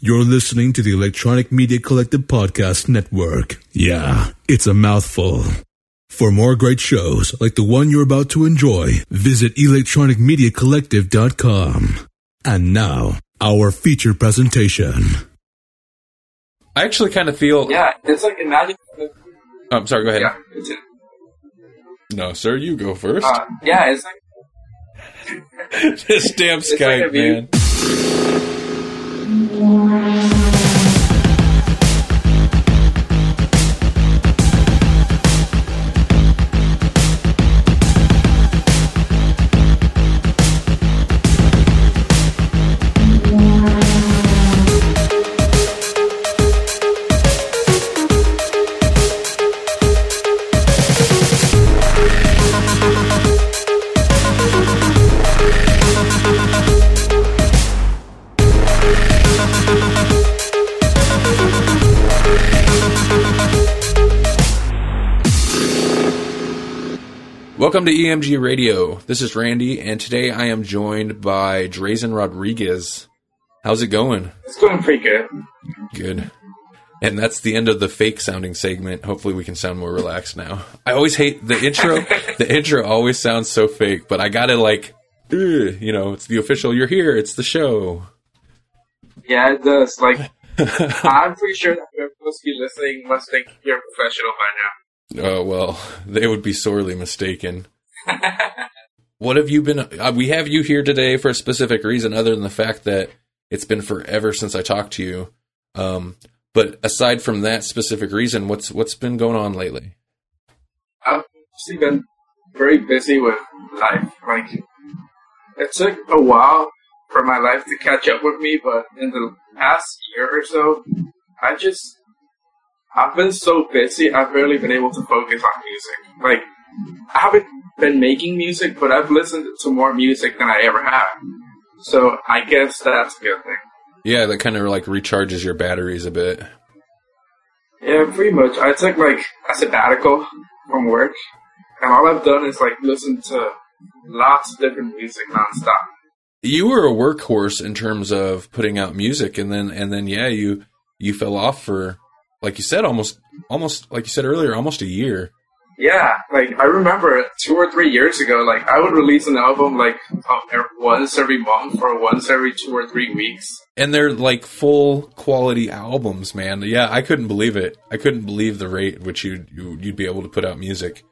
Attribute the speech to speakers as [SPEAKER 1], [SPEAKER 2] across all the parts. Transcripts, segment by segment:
[SPEAKER 1] You're listening to the Electronic Media Collective Podcast Network. Yeah, it's a mouthful. For more great shows like the one you're about to enjoy, visit electronicmediacollective.com. And now, our feature presentation.
[SPEAKER 2] I actually kind of feel.
[SPEAKER 3] Yeah, it's like imagine.
[SPEAKER 2] Oh, I'm sorry. Go ahead.
[SPEAKER 3] Yeah, it's.
[SPEAKER 2] No, sir. You go first.
[SPEAKER 3] Uh, yeah, it's like
[SPEAKER 2] this damn
[SPEAKER 3] like
[SPEAKER 2] Skype,
[SPEAKER 3] a view-
[SPEAKER 2] Welcome to EMG Radio. This is Randy, and today I am joined by Drazen Rodriguez. How's it going?
[SPEAKER 3] it's going pretty good.
[SPEAKER 2] Good. And that's the end of the fake sounding segment. Hopefully, we can sound more relaxed now. I always hate the intro. the intro always sounds so fake, but I gotta like, you know, it's the official. You're here. It's the show.
[SPEAKER 3] Yeah, it does. Like, I'm pretty sure that whoever's supposed to be listening must think you're a professional by now.
[SPEAKER 2] Oh well, they would be sorely mistaken. what have you been? Uh, we have you here today for a specific reason, other than the fact that it's been forever since I talked to you. Um, but aside from that specific reason, what's what's been going on lately?
[SPEAKER 3] I've actually been very busy with life. Like, it took a while for my life to catch up with me, but in the past year or so, I just, I've been so busy, I've barely been able to focus on music. Like, I haven't been making music, but I've listened to more music than I ever have. So I guess that's a good thing.
[SPEAKER 2] Yeah, that kind of like recharges your batteries a bit.
[SPEAKER 3] Yeah, pretty much. I took like a sabbatical from work, and all I've done is like listen to lots of different music nonstop.
[SPEAKER 2] You were a workhorse in terms of putting out music, and then and then yeah, you you fell off for like you said almost almost like you said earlier almost a year.
[SPEAKER 3] Yeah, like I remember two or three years ago, like I would release an album like uh, once every month or once every two or three weeks.
[SPEAKER 2] and they're like full quality albums, man. Yeah, I couldn't believe it. I couldn't believe the rate at which you'd you- you'd be able to put out music.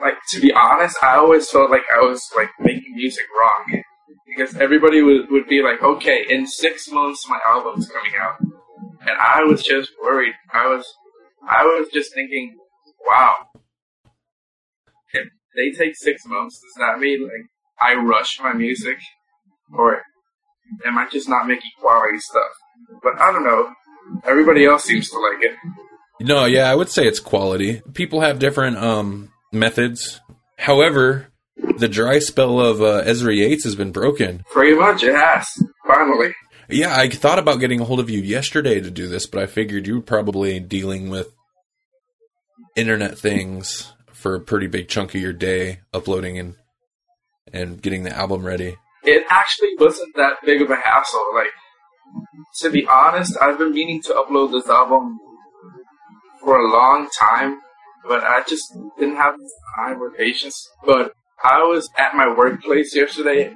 [SPEAKER 3] Like to be honest, I always felt like I was like making music wrong because everybody would would be like, okay, in six months my album's coming out, and I was just worried. I was I was just thinking, wow, if they take six months, does that mean like I rush my music, or am I just not making quality stuff? But I don't know. Everybody else seems to like it.
[SPEAKER 2] No, yeah, I would say it's quality. People have different um methods. However, the dry spell of uh, Ezra Yates has been broken.
[SPEAKER 3] Pretty much, it has finally.
[SPEAKER 2] Yeah, I thought about getting a hold of you yesterday to do this, but I figured you were probably dealing with internet things for a pretty big chunk of your day, uploading and and getting the album ready.
[SPEAKER 3] it actually wasn't that big of a hassle. Like, to be honest, I've been meaning to upload this album for a long time, but I just didn't have time or patience. But I was at my workplace yesterday,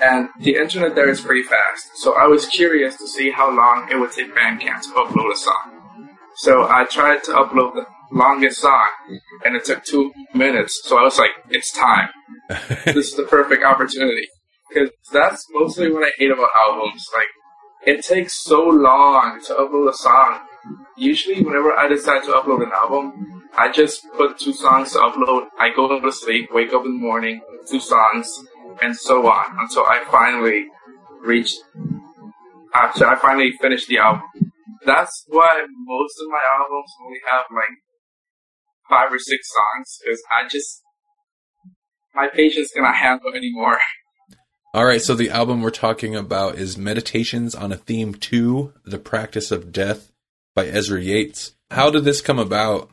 [SPEAKER 3] and the internet there is pretty fast. So I was curious to see how long it would take Bandcamp to upload a song. So I tried to upload the longest song, and it took two minutes. So I was like, it's time this is the perfect opportunity because that's mostly what I hate about albums. Like, it takes so long to upload a song. Usually, whenever I decide to upload an album, I just put two songs to upload. I go to sleep, wake up in the morning, two songs, and so on until I finally reached After I finally finished the album, that's why most of my albums only have like five or six songs. Because I just my patience cannot handle anymore.
[SPEAKER 2] All right, so the album we're talking about is Meditations on a Theme 2, The Practice of Death by Ezra Yates. How did this come about?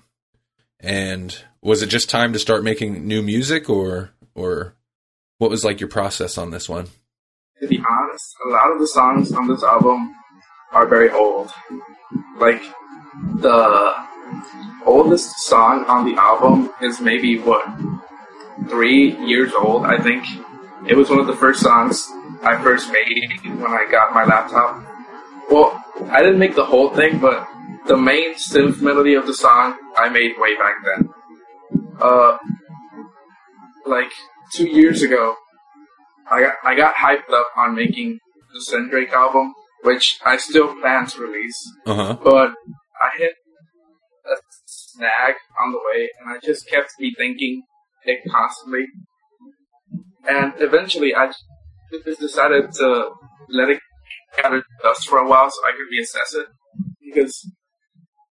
[SPEAKER 2] And was it just time to start making new music or or what was like your process on this one?
[SPEAKER 3] to be honest, a lot of the songs on this album are very old. Like the oldest song on the album is maybe what three years old, I think. It was one of the first songs I first made when I got my laptop. Well, I didn't make the whole thing, but the main synth melody of the song I made way back then. Uh, like two years ago, I got I got hyped up on making the Sendrake album, which I still plan to release.
[SPEAKER 2] Uh huh.
[SPEAKER 3] But I hit a snag on the way, and I just kept rethinking it constantly. And eventually, I just decided to let it gather dust for a while so I could reassess it because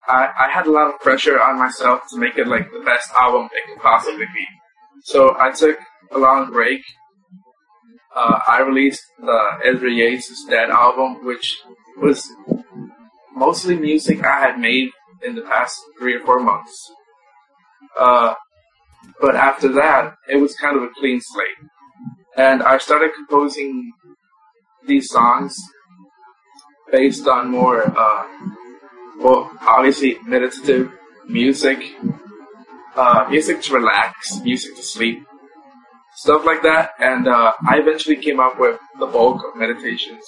[SPEAKER 3] I, I had a lot of pressure on myself to make it like the best album it could possibly be. So I took a long break. Uh, I released the Ezra Yates' Dead album, which was mostly music I had made in the past three or four months. Uh, but after that, it was kind of a clean slate. And I started composing these songs based on more, uh, well, obviously meditative music, uh, music to relax, music to sleep, stuff like that. And uh, I eventually came up with the bulk of meditations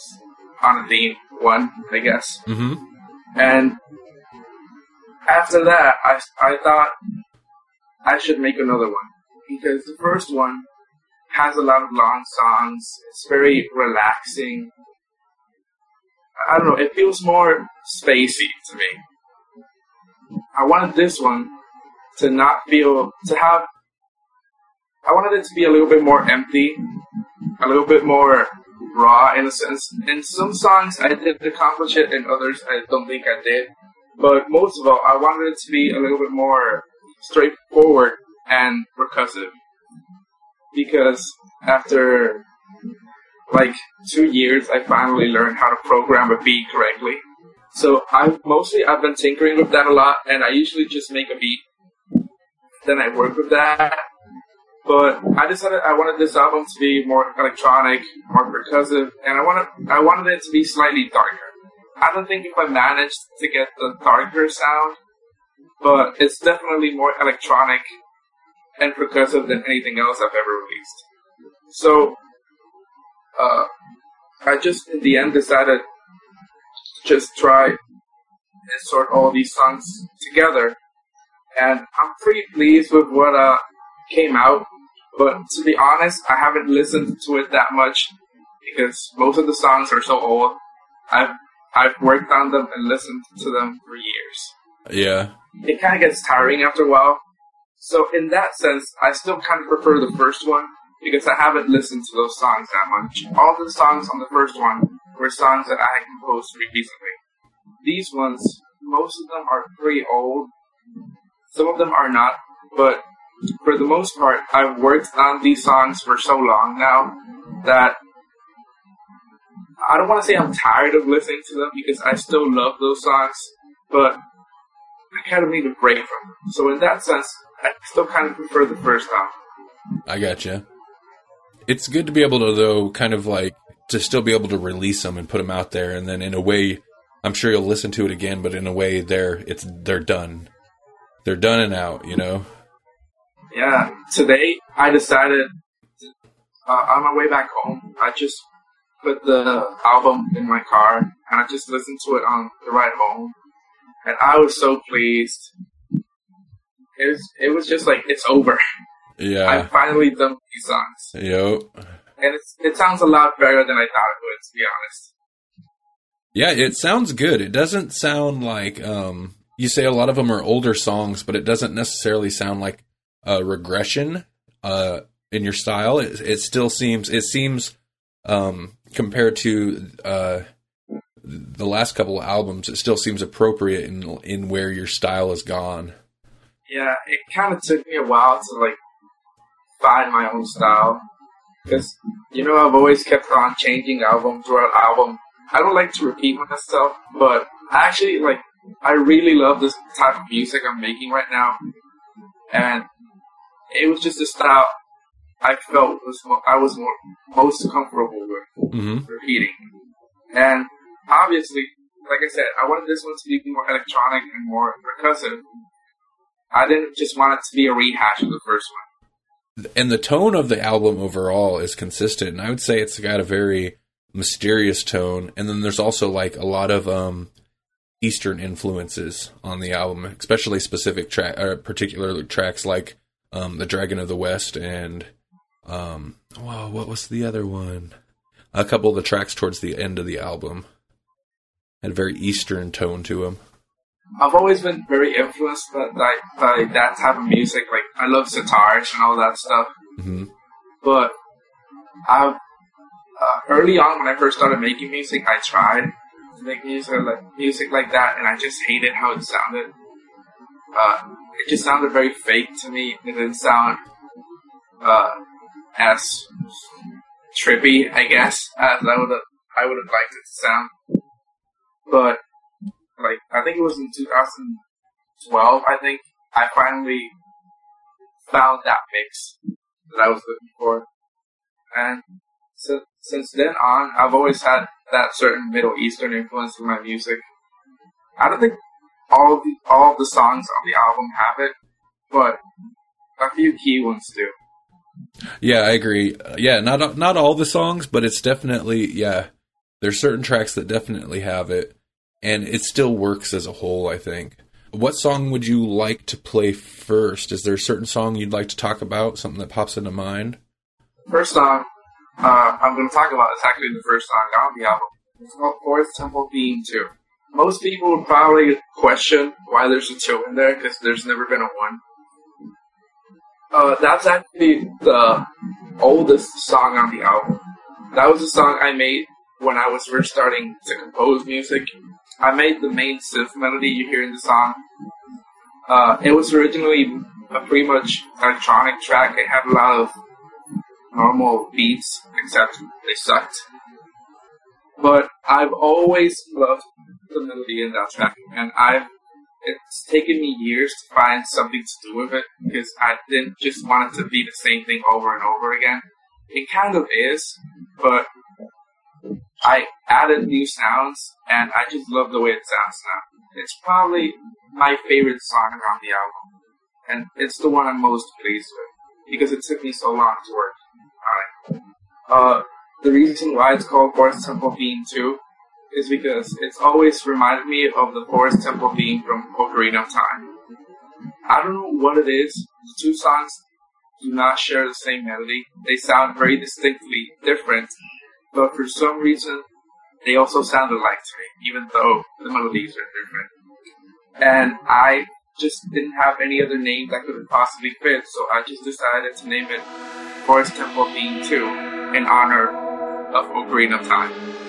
[SPEAKER 3] on a theme, one, I guess.
[SPEAKER 2] Mm-hmm.
[SPEAKER 3] And after that, I, I thought I should make another one because the first one has a lot of long songs. It's very relaxing. I don't know. It feels more spacey to me. I wanted this one to not feel to have. I wanted it to be a little bit more empty, a little bit more raw in a sense. In some songs, I did accomplish it, in others, I don't think I did. But most of all, I wanted it to be a little bit more straightforward and percussive. Because after like two years, I finally learned how to program a beat correctly. So I've mostly I've been tinkering with that a lot, and I usually just make a beat, then I work with that. But I decided I wanted this album to be more electronic, more percussive, and I wanted I wanted it to be slightly darker. I don't think if I managed to get the darker sound, but it's definitely more electronic and percussive than anything else I've ever released. So, uh, I just in the end decided just try and sort all these songs together, and I'm pretty pleased with what uh, came out. But to be honest, I haven't listened to it that much because most of the songs are so old. I've I've worked on them and listened to them for years.
[SPEAKER 2] Yeah.
[SPEAKER 3] It kind of gets tiring after a while. So in that sense, I still kind of prefer the first one because I haven't listened to those songs that much. All the songs on the first one were songs that I had composed recently. These ones, most of them are pretty old. Some of them are not, but for the most part, I've worked on these songs for so long now that I don't want to say I'm tired of listening to them because I still love those songs, but I kind of need a break from them. So in that sense, I still kind of prefer the first album.
[SPEAKER 2] I gotcha. It's good to be able to though, kind of like to still be able to release them and put them out there, and then in a way, I'm sure you'll listen to it again, but in a way, they're it's they're done. They're done and out. You know.
[SPEAKER 3] Yeah. Today, I decided uh, on my way back home, I just put the album in my car and I just listened to it on the ride home, and I was so pleased. It was it was just like it's over.
[SPEAKER 2] Yeah.
[SPEAKER 3] I finally done these songs,
[SPEAKER 2] Yep.
[SPEAKER 3] and it's it sounds a lot better than I thought it would. To be honest.
[SPEAKER 2] Yeah, it sounds good. It doesn't sound like um you say a lot of them are older songs, but it doesn't necessarily sound like a regression uh in your style. It it still seems it seems um compared to uh the last couple of albums, it still seems appropriate in in where your style has gone.
[SPEAKER 3] Yeah, it kind of took me a while to like find my own style because you know I've always kept on changing album throughout album. I don't like to repeat myself, but actually like I really love this type of music I'm making right now, and it was just a style I felt was I was more, most comfortable with
[SPEAKER 2] Mm-hmm.
[SPEAKER 3] repeating. And obviously, like I said, I wanted this one to be more electronic and more percussive. I didn't just want it to be a rehash of the first one.
[SPEAKER 2] And the tone of the album overall is consistent. And I would say it's got a very mysterious tone. And then there's also like a lot of um, Eastern influences on the album, especially specific track, or particular tracks like um, "The Dragon of the West" and um, wow, what was the other one? A couple of the tracks towards the end of the album had a very Eastern tone to them.
[SPEAKER 3] I've always been very influenced by, by, by that type of music. Like I love sitars and all that stuff.
[SPEAKER 2] hmm
[SPEAKER 3] But I, uh, early on when I first started making music, I tried to make music like music like that, and I just hated how it sounded. Uh, it just sounded very fake to me. It didn't sound uh, as trippy, I guess, as I would have I would have liked it to sound. But like I think it was in 2012. I think I finally found that mix that I was looking for, and since since then on, I've always had that certain Middle Eastern influence in my music. I don't think all of the all the songs on the album have it, but a few key ones do.
[SPEAKER 2] Yeah, I agree. Uh, yeah, not not all the songs, but it's definitely yeah. There's certain tracks that definitely have it, and it still works as a whole. I think. What song would you like to play first? Is there a certain song you'd like to talk about? Something that pops into mind?
[SPEAKER 3] First song uh, I'm going to talk about is actually the first song on the album. It's called Forest Temple Theme 2. Most people would probably question why there's a 2 in there because there's never been a 1. Uh, that's actually the oldest song on the album. That was a song I made when I was first starting to compose music. I made the main synth melody you hear in the song. Uh, it was originally a pretty much electronic track. It had a lot of normal beats, except they sucked. But I've always loved the melody in that track, and I've it's taken me years to find something to do with it because I didn't just want it to be the same thing over and over again. It kind of is, but I added new sounds, and I just love the way it sounds now. It's probably my favorite song on the album, and it's the one I'm most pleased with because it took me so long to work on it. Uh, the reason why it's called Forest Temple Theme 2 is because it's always reminded me of the Forest Temple theme from Ocarina of Time. I don't know what it is. The two songs do not share the same melody. They sound very distinctly different, but for some reason, they also sound alike to me, even though the melodies are different. And I just didn't have any other name that could possibly fit, so I just decided to name it Forest Temple Theme 2 in honor of Ocarina of Time.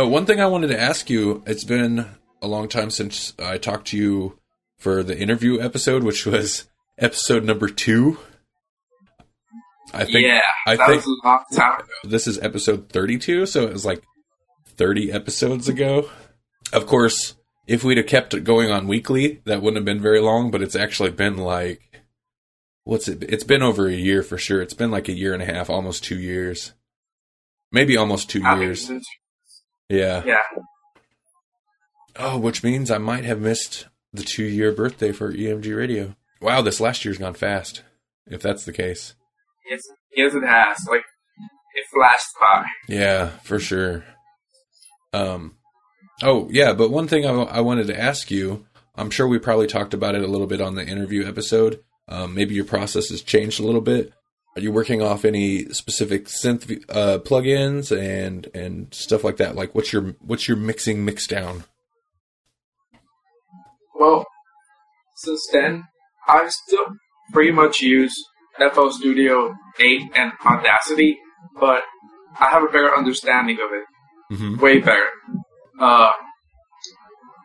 [SPEAKER 2] Oh, one thing I wanted to ask you, it's been a long time since I talked to you for the interview episode, which was episode number two. I think
[SPEAKER 3] yeah,
[SPEAKER 2] I think
[SPEAKER 3] was a long time ago.
[SPEAKER 2] this is episode 32, so it was like 30 episodes ago. Of course, if we'd have kept it going on weekly, that wouldn't have been very long, but it's actually been like what's it it's been over a year for sure. It's been like a year and a half, almost 2 years. Maybe almost 2
[SPEAKER 3] I think
[SPEAKER 2] years. Yeah.
[SPEAKER 3] Yeah,
[SPEAKER 2] Oh, which means I might have missed the 2-year birthday for EMG Radio. Wow, this last year's gone fast. If that's the case.
[SPEAKER 3] yes, yes, it has. Like it flashed by.
[SPEAKER 2] Yeah, for sure. Um, oh yeah, but one thing I, I wanted to ask you, I'm sure we probably talked about it a little bit on the interview episode. Um, maybe your process has changed a little bit. Are you working off any specific synth uh, plugins and and stuff like that? Like, what's your what's your mixing mix down?
[SPEAKER 3] Well, since then, I've still pretty much used FL Studio 8 and Audacity, but I have a better understanding of it.
[SPEAKER 2] Mm-hmm.
[SPEAKER 3] Way better. Uh,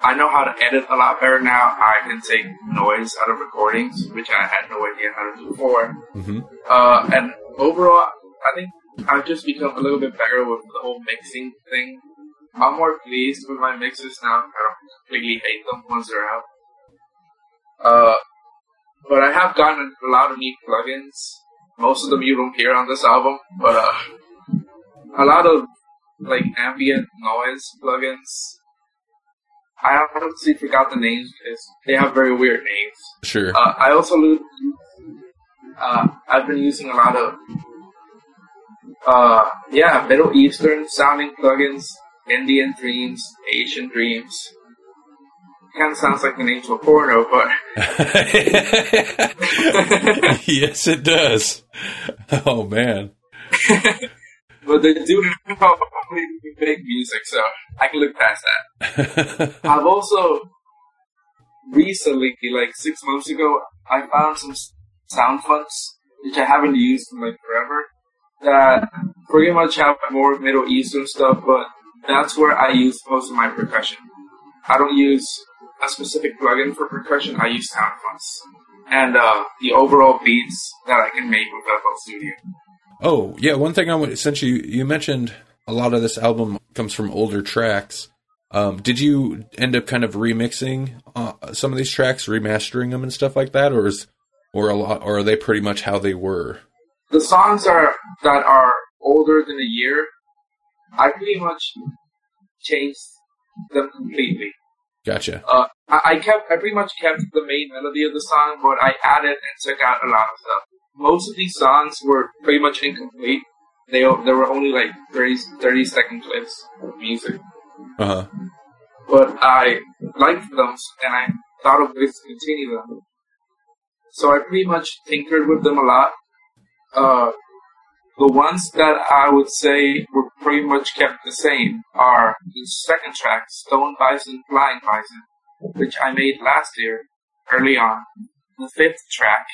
[SPEAKER 3] I know how to edit a lot better now. I can take noise out of recordings, which I had no idea how to do before.
[SPEAKER 2] hmm
[SPEAKER 3] Uh, and overall, I think I've just become a little bit better with the whole mixing thing. I'm more pleased with my mixes now. I don't completely hate them once they're out. Uh, but I have gotten a lot of neat plugins. Most of them you don't hear on this album, but uh, a lot of like ambient noise plugins. I honestly forgot the names because they have very weird names.
[SPEAKER 2] Sure.
[SPEAKER 3] Uh, I also uh, I've been using a lot of uh, yeah Middle Eastern sounding plugins, Indian Dreams, Asian Dreams. Kind of sounds like the name to a porno, but
[SPEAKER 2] yes, it does. Oh man.
[SPEAKER 3] but they do have probably make music, so I can look past that. I've also recently, like six months ago, I found some SoundFonts which I haven't used in like forever. That pretty much have more Middle Eastern stuff, but that's where I use most of my percussion. I don't use a specific plugin for percussion. I use SoundFonts and uh, the overall beats that I can make with FL Studio.
[SPEAKER 2] Oh, yeah. One thing I want since you you mentioned a lot of this album comes from older tracks. Um, did you end up kind of remixing uh, some of these tracks, remastering them and stuff like that, or is or a lot, or are they pretty much how they were?
[SPEAKER 3] the songs are that are older than a year, I pretty much changed them completely.
[SPEAKER 2] Gotcha.
[SPEAKER 3] Uh, I, I kept, I pretty much kept the main melody of the song, but I added and took out a lot of stuff. Most of these songs were pretty much incomplete. They there were only like 30, 30 second clips of music,
[SPEAKER 2] Uh huh.
[SPEAKER 3] but I liked them and I thought of ways to continue them. So I pretty much tinkered with them a lot. Uh, the ones that I would say were pretty much kept the same are the second track, Stone Bison, Flying Bison, which I made last year, early on. The fifth track,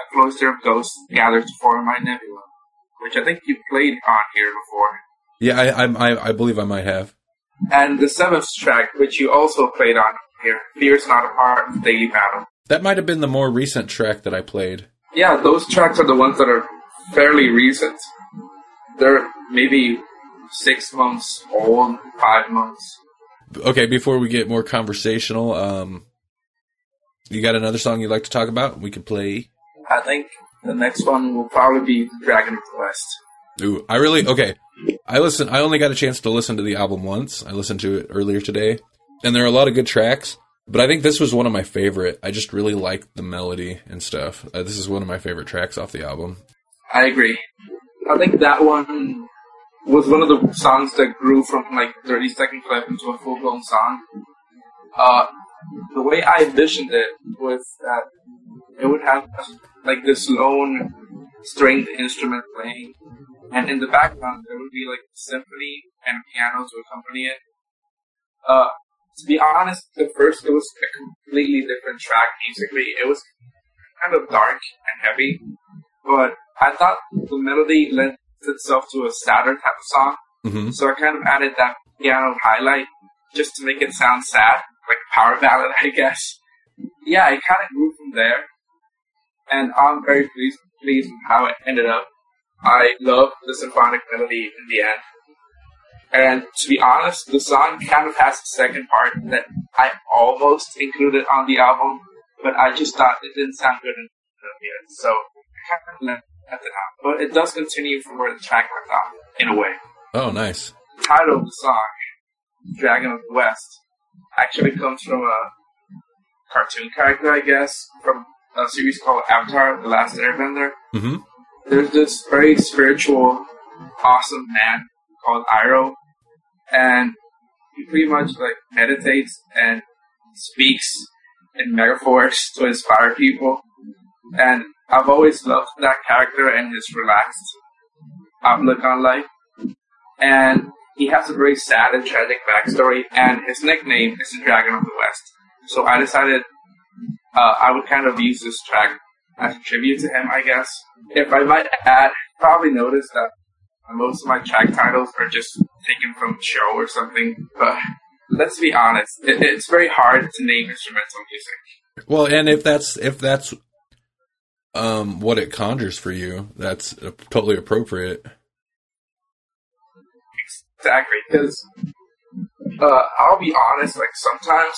[SPEAKER 3] A Cloister of Ghosts, Gathered to Form My Nebula, which I think you played on here before.
[SPEAKER 2] Yeah, I, I I I believe I might have.
[SPEAKER 3] And the seventh track, which you also played on here, Fear's Not a Part of Daily Battle.
[SPEAKER 2] That might have been the more recent track that I played.
[SPEAKER 3] Yeah, those tracks are the ones that are fairly recent. They're maybe six months old, five months.
[SPEAKER 2] Okay, before we get more conversational, um, you got another song you'd like to talk about? We could play.
[SPEAKER 3] I think the next one will probably be Dragon of the West.
[SPEAKER 2] Ooh, I really okay. I listen. I only got a chance to listen to the album once. I listened to it earlier today, and there are a lot of good tracks. But I think this was one of my favorite. I just really liked the melody and stuff. Uh, this is one of my favorite tracks off the album.
[SPEAKER 3] I agree. I think that one was one of the songs that grew from like 30 second clip into a full blown song. Uh, the way I envisioned it was that it would have like this lone stringed instrument playing, and in the background there would be like a symphony and a piano to accompany it. Uh, to be honest, at first it was a completely different track musically. It was kind of dark and heavy, but I thought the melody lent itself to a sadder type of song,
[SPEAKER 2] hmm
[SPEAKER 3] so I kind of added that piano highlight just to make it sound sad, like power ballad, I guess. Yeah, it kind of grew from there, and I'm very pleased pleased with how it ended up. I love the symphonic melody in the end. And to be honest, the song kind of has a second part that I almost included on the album, but I just thought it didn't sound good enough yet, so I kind of left it out. But it does continue from where the track left off, in a way.
[SPEAKER 2] Oh, nice.
[SPEAKER 3] The title of the song, Dragon of the West, actually comes from a cartoon character, I guess, from a series called Avatar: The Last Airbender.
[SPEAKER 2] Mm-hmm.
[SPEAKER 3] There's this very spiritual, awesome man called Iroh, and he pretty much like meditates and speaks in metaphors to inspire people. And I've always loved that character and his relaxed outlook on life. And he has a very sad and tragic backstory, and his nickname is the Dragon of the West. So I decided uh, I would kind of use this track as a tribute to him, I guess. If I might add, probably noticed that most of my track titles are just taken from a show or something, but let's be honest, it, it's very hard to name instrumental music.
[SPEAKER 2] Well, and if that's if that's um what it conjures for you, that's uh, totally appropriate.
[SPEAKER 3] Exactly, because uh, I'll be honest, like sometimes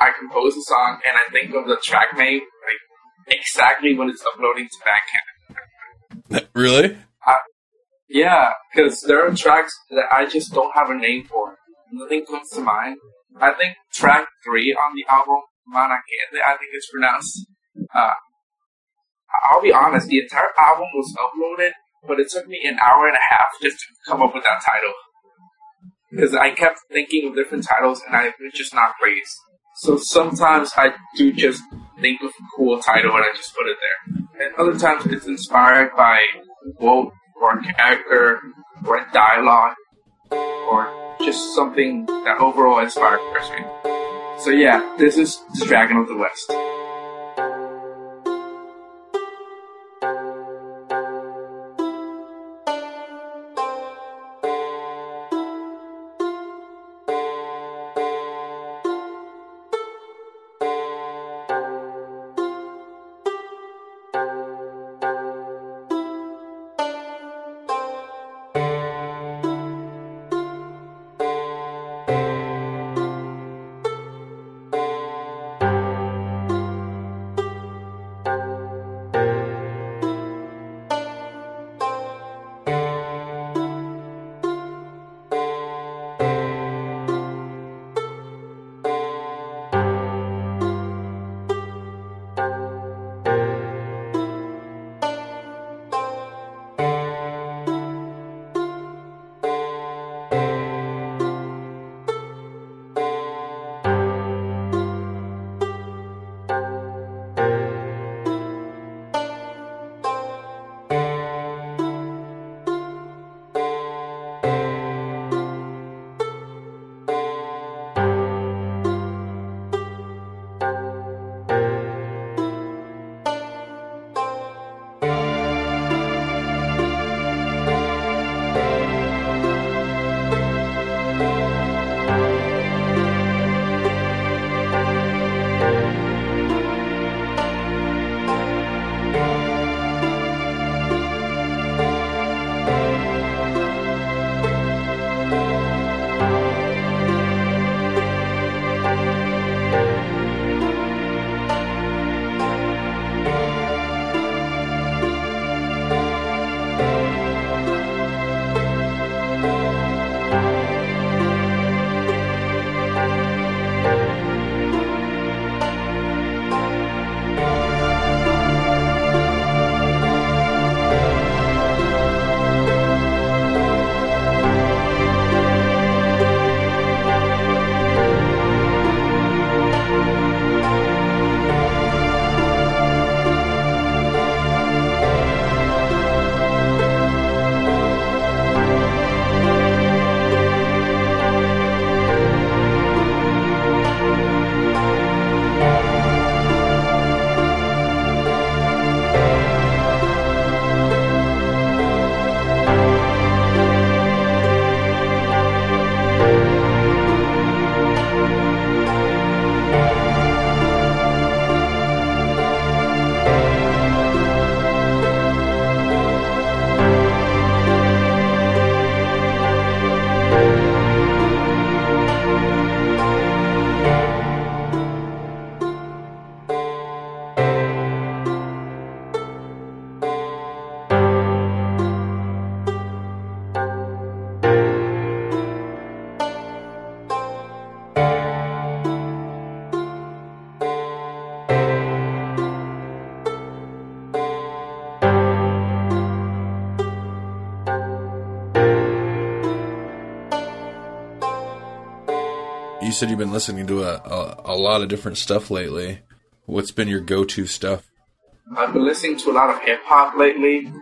[SPEAKER 3] I compose a song and I think of the track name like exactly when it's uploading to Bandcamp.
[SPEAKER 2] really?
[SPEAKER 3] Yeah, because there are tracks that I just don't have a name for. Nothing comes to mind. I think track three on the album, Manakete, I think it's pronounced. Uh, I'll be honest, the entire album was uploaded, but it took me an hour and a half just to come up with that title. Because I kept thinking of different titles and I was just not pleased. So sometimes I do just think of a cool title and I just put it there. And other times it's inspired by a quote or a character or a dialogue or just something that overall inspires me. So yeah, this is Dragon of the West.
[SPEAKER 2] Said you've been listening to a, a, a lot of different stuff lately. What's been your go-to stuff?
[SPEAKER 3] I've been listening to a lot of hip hop lately.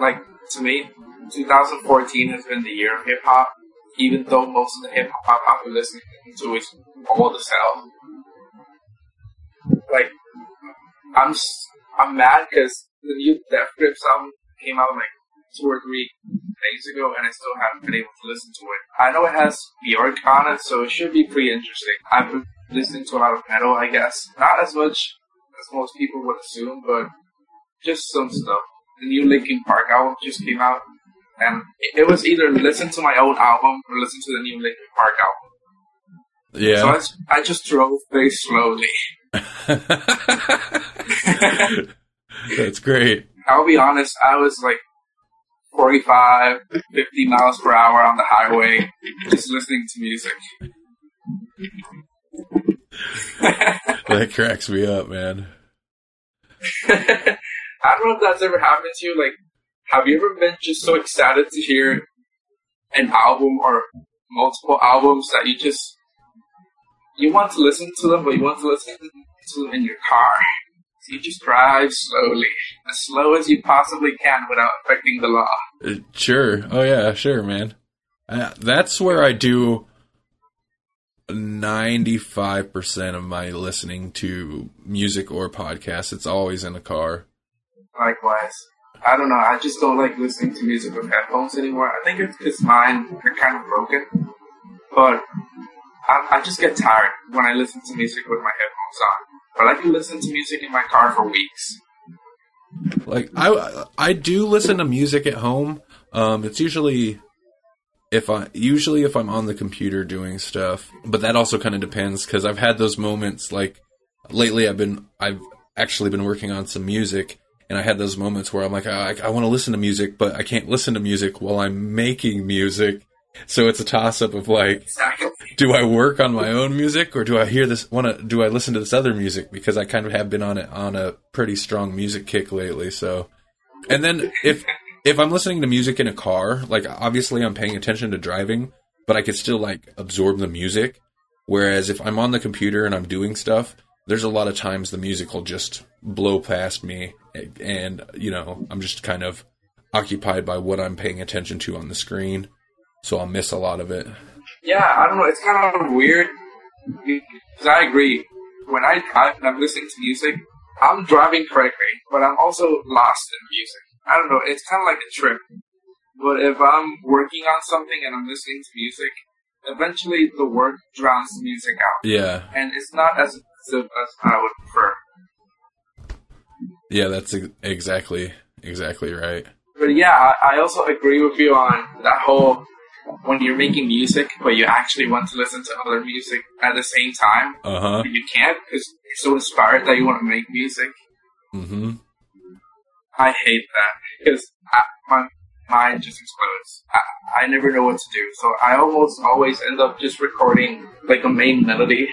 [SPEAKER 3] Like to me, 2014 has been the year of hip hop. Even though most of the hip hop I've been listening to is all the hell. Like I'm I'm mad because the new Death Grips album came out like two or three days ago, and I still haven't been able to listen to it. I know it has Bjork on it, so it should be pretty interesting. I've been listening to a lot of metal, I guess. Not as much as most people would assume, but just some stuff. The new Linkin Park album just came out, and it was either listen to my own album or listen to the new Linkin Park album. Yeah. So I, I just drove very slowly.
[SPEAKER 2] That's great.
[SPEAKER 3] I'll be honest, I was like 45, 50 miles per hour on the highway, just listening to music.
[SPEAKER 2] That cracks me up, man.
[SPEAKER 3] I don't know if that's ever happened to you. Like, have you ever been just so excited to hear an album or multiple albums that you just you want to listen to them, but you want to listen to them in your car? You just drive slowly, as slow as you possibly can without affecting the law.
[SPEAKER 2] Uh, Sure. Oh yeah, sure, man. Uh, that's where I do 95% of my listening to music or podcasts. It's always in the car.
[SPEAKER 3] Likewise. I don't know. I just don't like listening to music with headphones anymore. I think it's because mine are kind of broken. But I, I just get tired when I listen to music with my headphones on. But I can listen to music in my car for weeks.
[SPEAKER 2] Like I I do listen to music at home. Um it's usually if I usually if I'm on the computer doing stuff, but that also kind of depends cuz I've had those moments like lately I've been I've actually been working on some music and I had those moments where I'm like I, I want to listen to music, but I can't listen to music while I'm making music. So it's a toss up of like do I work on my own music or do I hear this want to do I listen to this other music? Because I kind of have been on it on a pretty strong music kick lately so. And then if if I'm listening to music in a car like obviously I'm paying attention to driving but I could still like absorb the music. Whereas if I'm on the computer and I'm doing stuff there's a lot of times the music will just blow past me and you know I'm just kind of occupied by what I'm paying attention to on the screen so I'll miss a lot of it
[SPEAKER 3] Yeah, I don't know. It's kind of weird. Because I agree. When I drive and I'm listening to music, I'm driving correctly, but I'm also lost in music. I don't know. It's kind of like a trip. But if I'm working on something and I'm listening to music, eventually the work drowns the music out.
[SPEAKER 2] yeah
[SPEAKER 3] And it's not as impressive as I would prefer.
[SPEAKER 2] Yeah, that's exactly exactly right.
[SPEAKER 3] But yeah, I, I also agree with you on that whole when you're making music, but you actually want to listen to other music at the same time,
[SPEAKER 2] Uh huh.
[SPEAKER 3] you can't because you're so inspired that you want to make music.
[SPEAKER 2] Mm-hmm.
[SPEAKER 3] I hate that because my mind just explodes. I, I never know what to do, so I almost always end up just recording like a main melody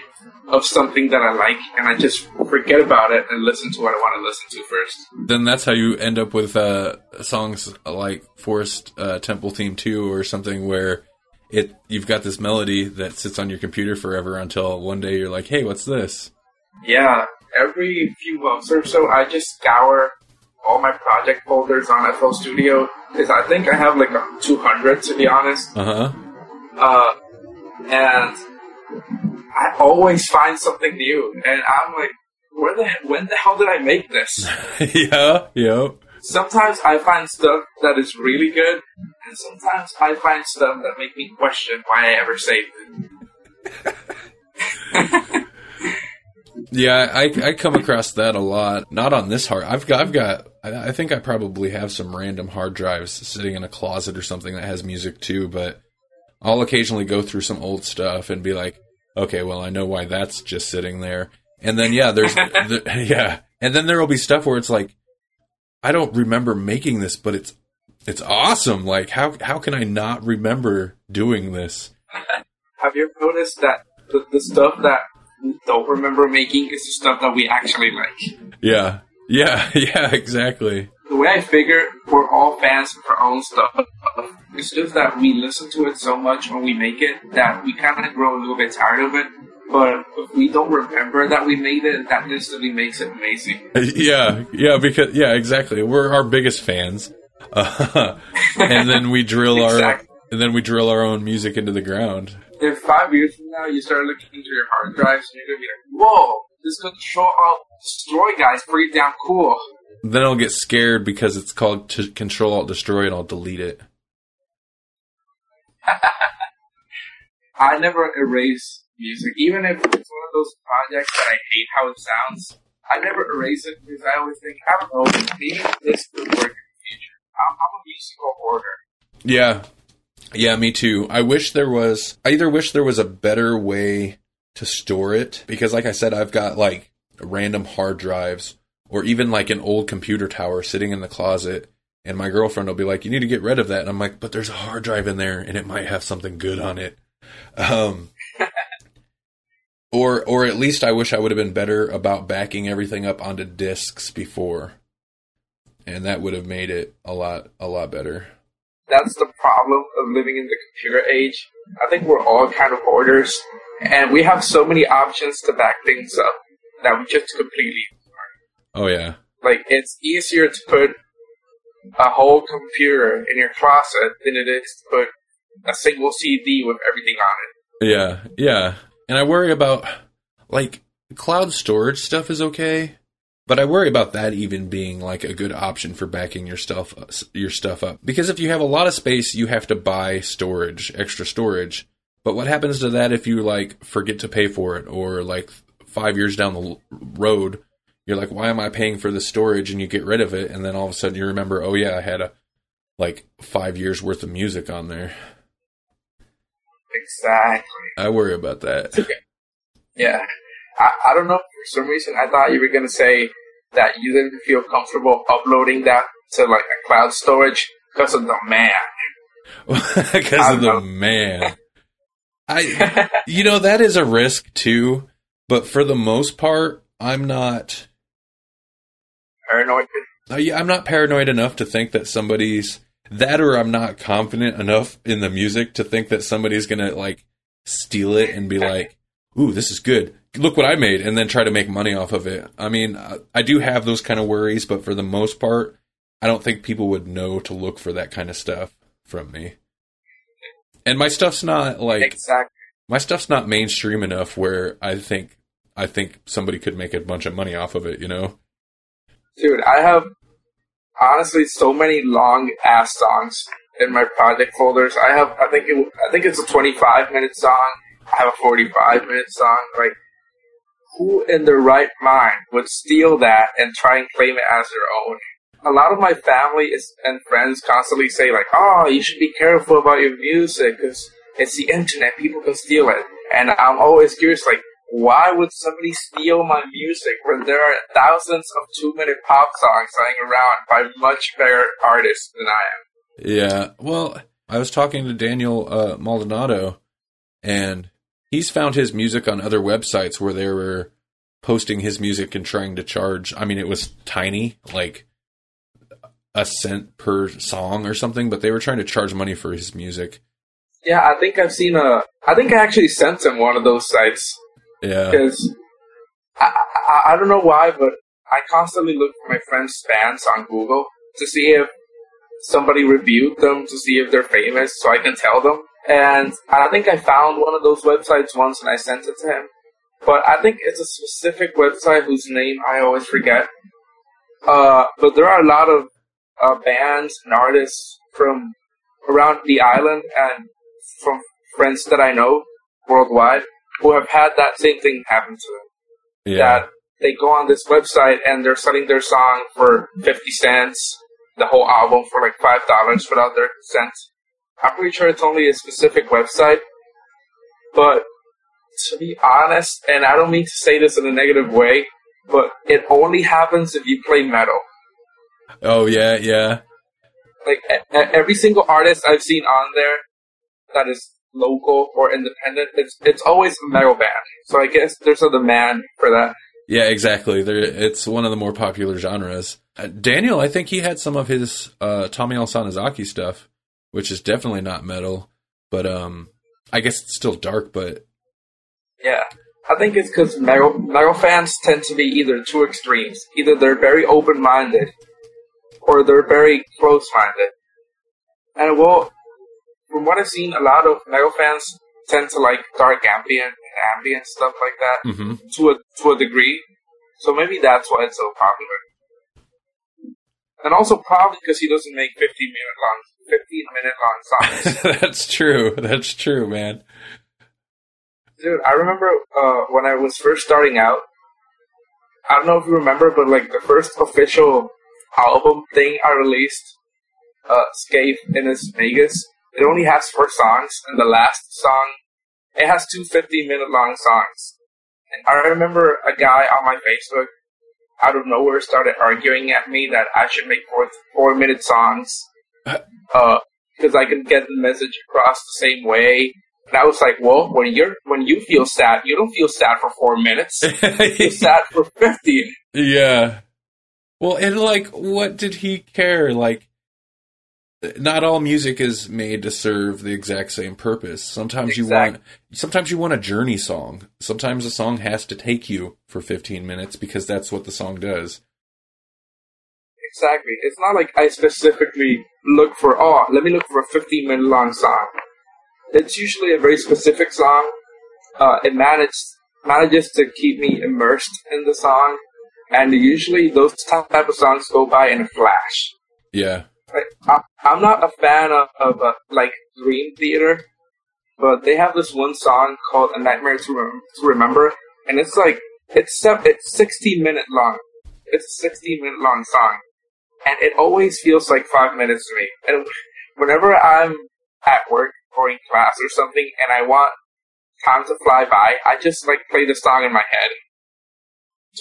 [SPEAKER 3] of something that I like, and I just forget about it and listen to what I want to listen to first.
[SPEAKER 2] Then that's how you end up with uh, songs like Forest uh, Temple Theme Two or something where it you've got this melody that sits on your computer forever until one day you're like, hey, what's this?
[SPEAKER 3] Yeah, every few months or so, I just scour all my project folders on FL Studio is I think I have like a 200 to be honest.
[SPEAKER 2] Uh huh.
[SPEAKER 3] Uh, and I always find something new, and I'm like, where the when the hell did I make this?
[SPEAKER 2] yeah. Yep.
[SPEAKER 3] sometimes I find stuff that is really good, and sometimes I find stuff that make me question why I ever saved it.
[SPEAKER 2] Yeah, I, I come across that a lot. Not on this hard. I've got, I've got. I think I probably have some random hard drives sitting in a closet or something that has music too. But I'll occasionally go through some old stuff and be like, okay, well, I know why that's just sitting there. And then yeah, there's the, yeah, and then there will be stuff where it's like, I don't remember making this, but it's it's awesome. Like how how can I not remember doing this?
[SPEAKER 3] Have you ever noticed that the, the stuff that don't remember making is the stuff that we actually like?
[SPEAKER 2] Yeah, yeah, yeah, exactly.
[SPEAKER 3] The way I figure we're all fans of our own stuff It's just that we listen to it so much when we make it that we kind of grow a little bit tired of it. But if we don't remember that we made it, that instantly makes it amazing.
[SPEAKER 2] Yeah, yeah, because yeah, exactly. We're our biggest fans, uh, and then we drill
[SPEAKER 3] Exactly.
[SPEAKER 2] our and then we drill our own music into the ground.
[SPEAKER 3] If five years from now you start looking into your hard drives and you're gonna be like, "Whoa, this control alt destroy guy's pretty damn cool."
[SPEAKER 2] Then I'll get scared because it's called to Control Alt Destroy, and I'll delete it.
[SPEAKER 3] I never erase music, even if it's one of those projects that I hate how it sounds. I never erase it because I always think, I don't know, maybe this could work in the future. I'm, I'm a musical hoarder.
[SPEAKER 2] Yeah. Yeah, me too. I wish there was I either wish there was a better way to store it because like I said I've got like random hard drives or even like an old computer tower sitting in the closet and my girlfriend will be like you need to get rid of that and I'm like but there's a hard drive in there and it might have something good on it. Um or or at least I wish I would have been better about backing everything up onto discs before. And that would have made it a lot a lot better.
[SPEAKER 3] That's the problem of living in the computer age. I think we're all kind of hoarders, and we have so many options to back things up that we just completely
[SPEAKER 2] Oh yeah.
[SPEAKER 3] like it's easier to put a whole computer in your closet than it is to put a single CD with everything on it.
[SPEAKER 2] Yeah, yeah. And I worry about like cloud storage stuff is okay, but I worry about that even being like a good option for backing your stuff your stuff up. Because if you have a lot of space, you have to buy storage, extra storage. But what happens to that if you like forget to pay for it or like 5 years down the road, you're like why am I paying for the storage and you get rid of it and then all of a sudden you remember, "Oh yeah, I had a like 5 years worth of music on there."
[SPEAKER 3] Exactly.
[SPEAKER 2] I worry about that.
[SPEAKER 3] Yeah. I, I don't know. For some reason, I thought you were going to say that you didn't feel comfortable uploading that to like a cloud storage because of the man.
[SPEAKER 2] because of the man. I, you know, that is a risk too. But for the most part, I'm not.
[SPEAKER 3] Paranoid.
[SPEAKER 2] I'm not paranoid enough to think that somebody's that, or I'm not confident enough in the music to think that somebody's gonna like steal it and be like, "Ooh, this is good. Look what I made," and then try to make money off of it. I mean, I, I do have those kind of worries, but for the most part, I don't think people would know to look for that kind of stuff from me. And my stuff's not like
[SPEAKER 3] Exactly.
[SPEAKER 2] my stuff's not mainstream enough where I think I think somebody could make a bunch of money off of it, you know?
[SPEAKER 3] Dude, I have honestly so many long ass songs in my project folders. I have, I think it, I think it's a 25 minute song. I have a 45 minute song. Like, who in their right mind would steal that and try and claim it as their own? A lot of my family is, and friends constantly say like, "Oh, you should be careful about your music because it's the internet. People can steal it." And I'm always curious, like, why would somebody steal my music when there are thousands of two minute pop songs lying around by much better artists than I am?
[SPEAKER 2] Yeah. Well, I was talking to Daniel uh, Maldonado, and he's found his music on other websites where they were posting his music and trying to charge. I mean, it was tiny, like a cent per song or something, but they were trying to charge money for his music.
[SPEAKER 3] Yeah, I think I've seen a. I think I actually sent him one of those sites
[SPEAKER 2] Yeah.
[SPEAKER 3] because I, I I don't know why, but I constantly look for my friends' fans on Google to see if somebody reviewed them to see if they're famous, so I can tell them. And I think I found one of those websites once, and I sent it to him. But I think it's a specific website whose name I always forget. Uh, but there are a lot of uh, bands and artists from around the island and from friends that I know worldwide who have had that same thing happen to them.
[SPEAKER 2] Yeah.
[SPEAKER 3] That they go on this website and they're selling their song for 50 cents, the whole album for like $5 without their consent. I'm pretty sure it's only a specific website, but to be honest, and I don't mean to say this in a negative way, but it only happens if you play metal.
[SPEAKER 2] Oh yeah, yeah.
[SPEAKER 3] Like every single artist I've seen on there that is local or independent, it's it's always a metal band. So I guess there's a demand for that.
[SPEAKER 2] Yeah, exactly. There, it's one of the more popular genres. Uh, Daniel, I think he had some of his uh, Tommy Alsanazaki stuff. Which is definitely not metal, but um, I guess it's still dark, but
[SPEAKER 3] Yeah. I think it's because metal, metal fans tend to be either two extremes. Either they're very open minded, or they're very close minded. And well, from what I've seen, a lot of metal fans tend to like dark ambient and ambient stuff like that
[SPEAKER 2] hmm
[SPEAKER 3] to a to a degree. So maybe that's why it's so popular. And also probably because he doesn't make fifteen minute long fifteen minute long songs.
[SPEAKER 2] that's true. That's true, man.
[SPEAKER 3] Dude, I remember uh, when I was first starting out. I don't know if you remember, but like the first official album thing I released, uh, in Innis Vegas, it only has four songs, and the last song, it has two 15 minute long songs. And I remember a guy on my Facebook out of nowhere started arguing at me that I should make four, four minute songs, uh, because I can get the message across the same way. And I was like, well, when you're when you feel sad, you don't feel sad for four minutes. You feel sad for fifteen.
[SPEAKER 2] Yeah. Well, and like, what did he care? Like, not all music is made to serve the exact same purpose. Sometimes you want, sometimes you want a journey song. Sometimes a song has to take you for 15 minutes because that's what the song does.
[SPEAKER 3] Exactly. It's not like I specifically look for oh, let me look for a fifteen minute long song. It's usually a very specific song. Uh, it manages manages to keep me immersed in the song, and usually those type of songs go by in a flash.
[SPEAKER 2] Yeah.
[SPEAKER 3] Like, I, I'm not a fan of, of uh, like Dream Theater, but they have this one song called "A Nightmare to, Rem- to Remember," and it's like it's sev- it's 16 minute long. It's a 16 minute long song, and it always feels like five minutes to me. And whenever I'm at work or in class or something, and I want time to fly by, I just like play the song in my head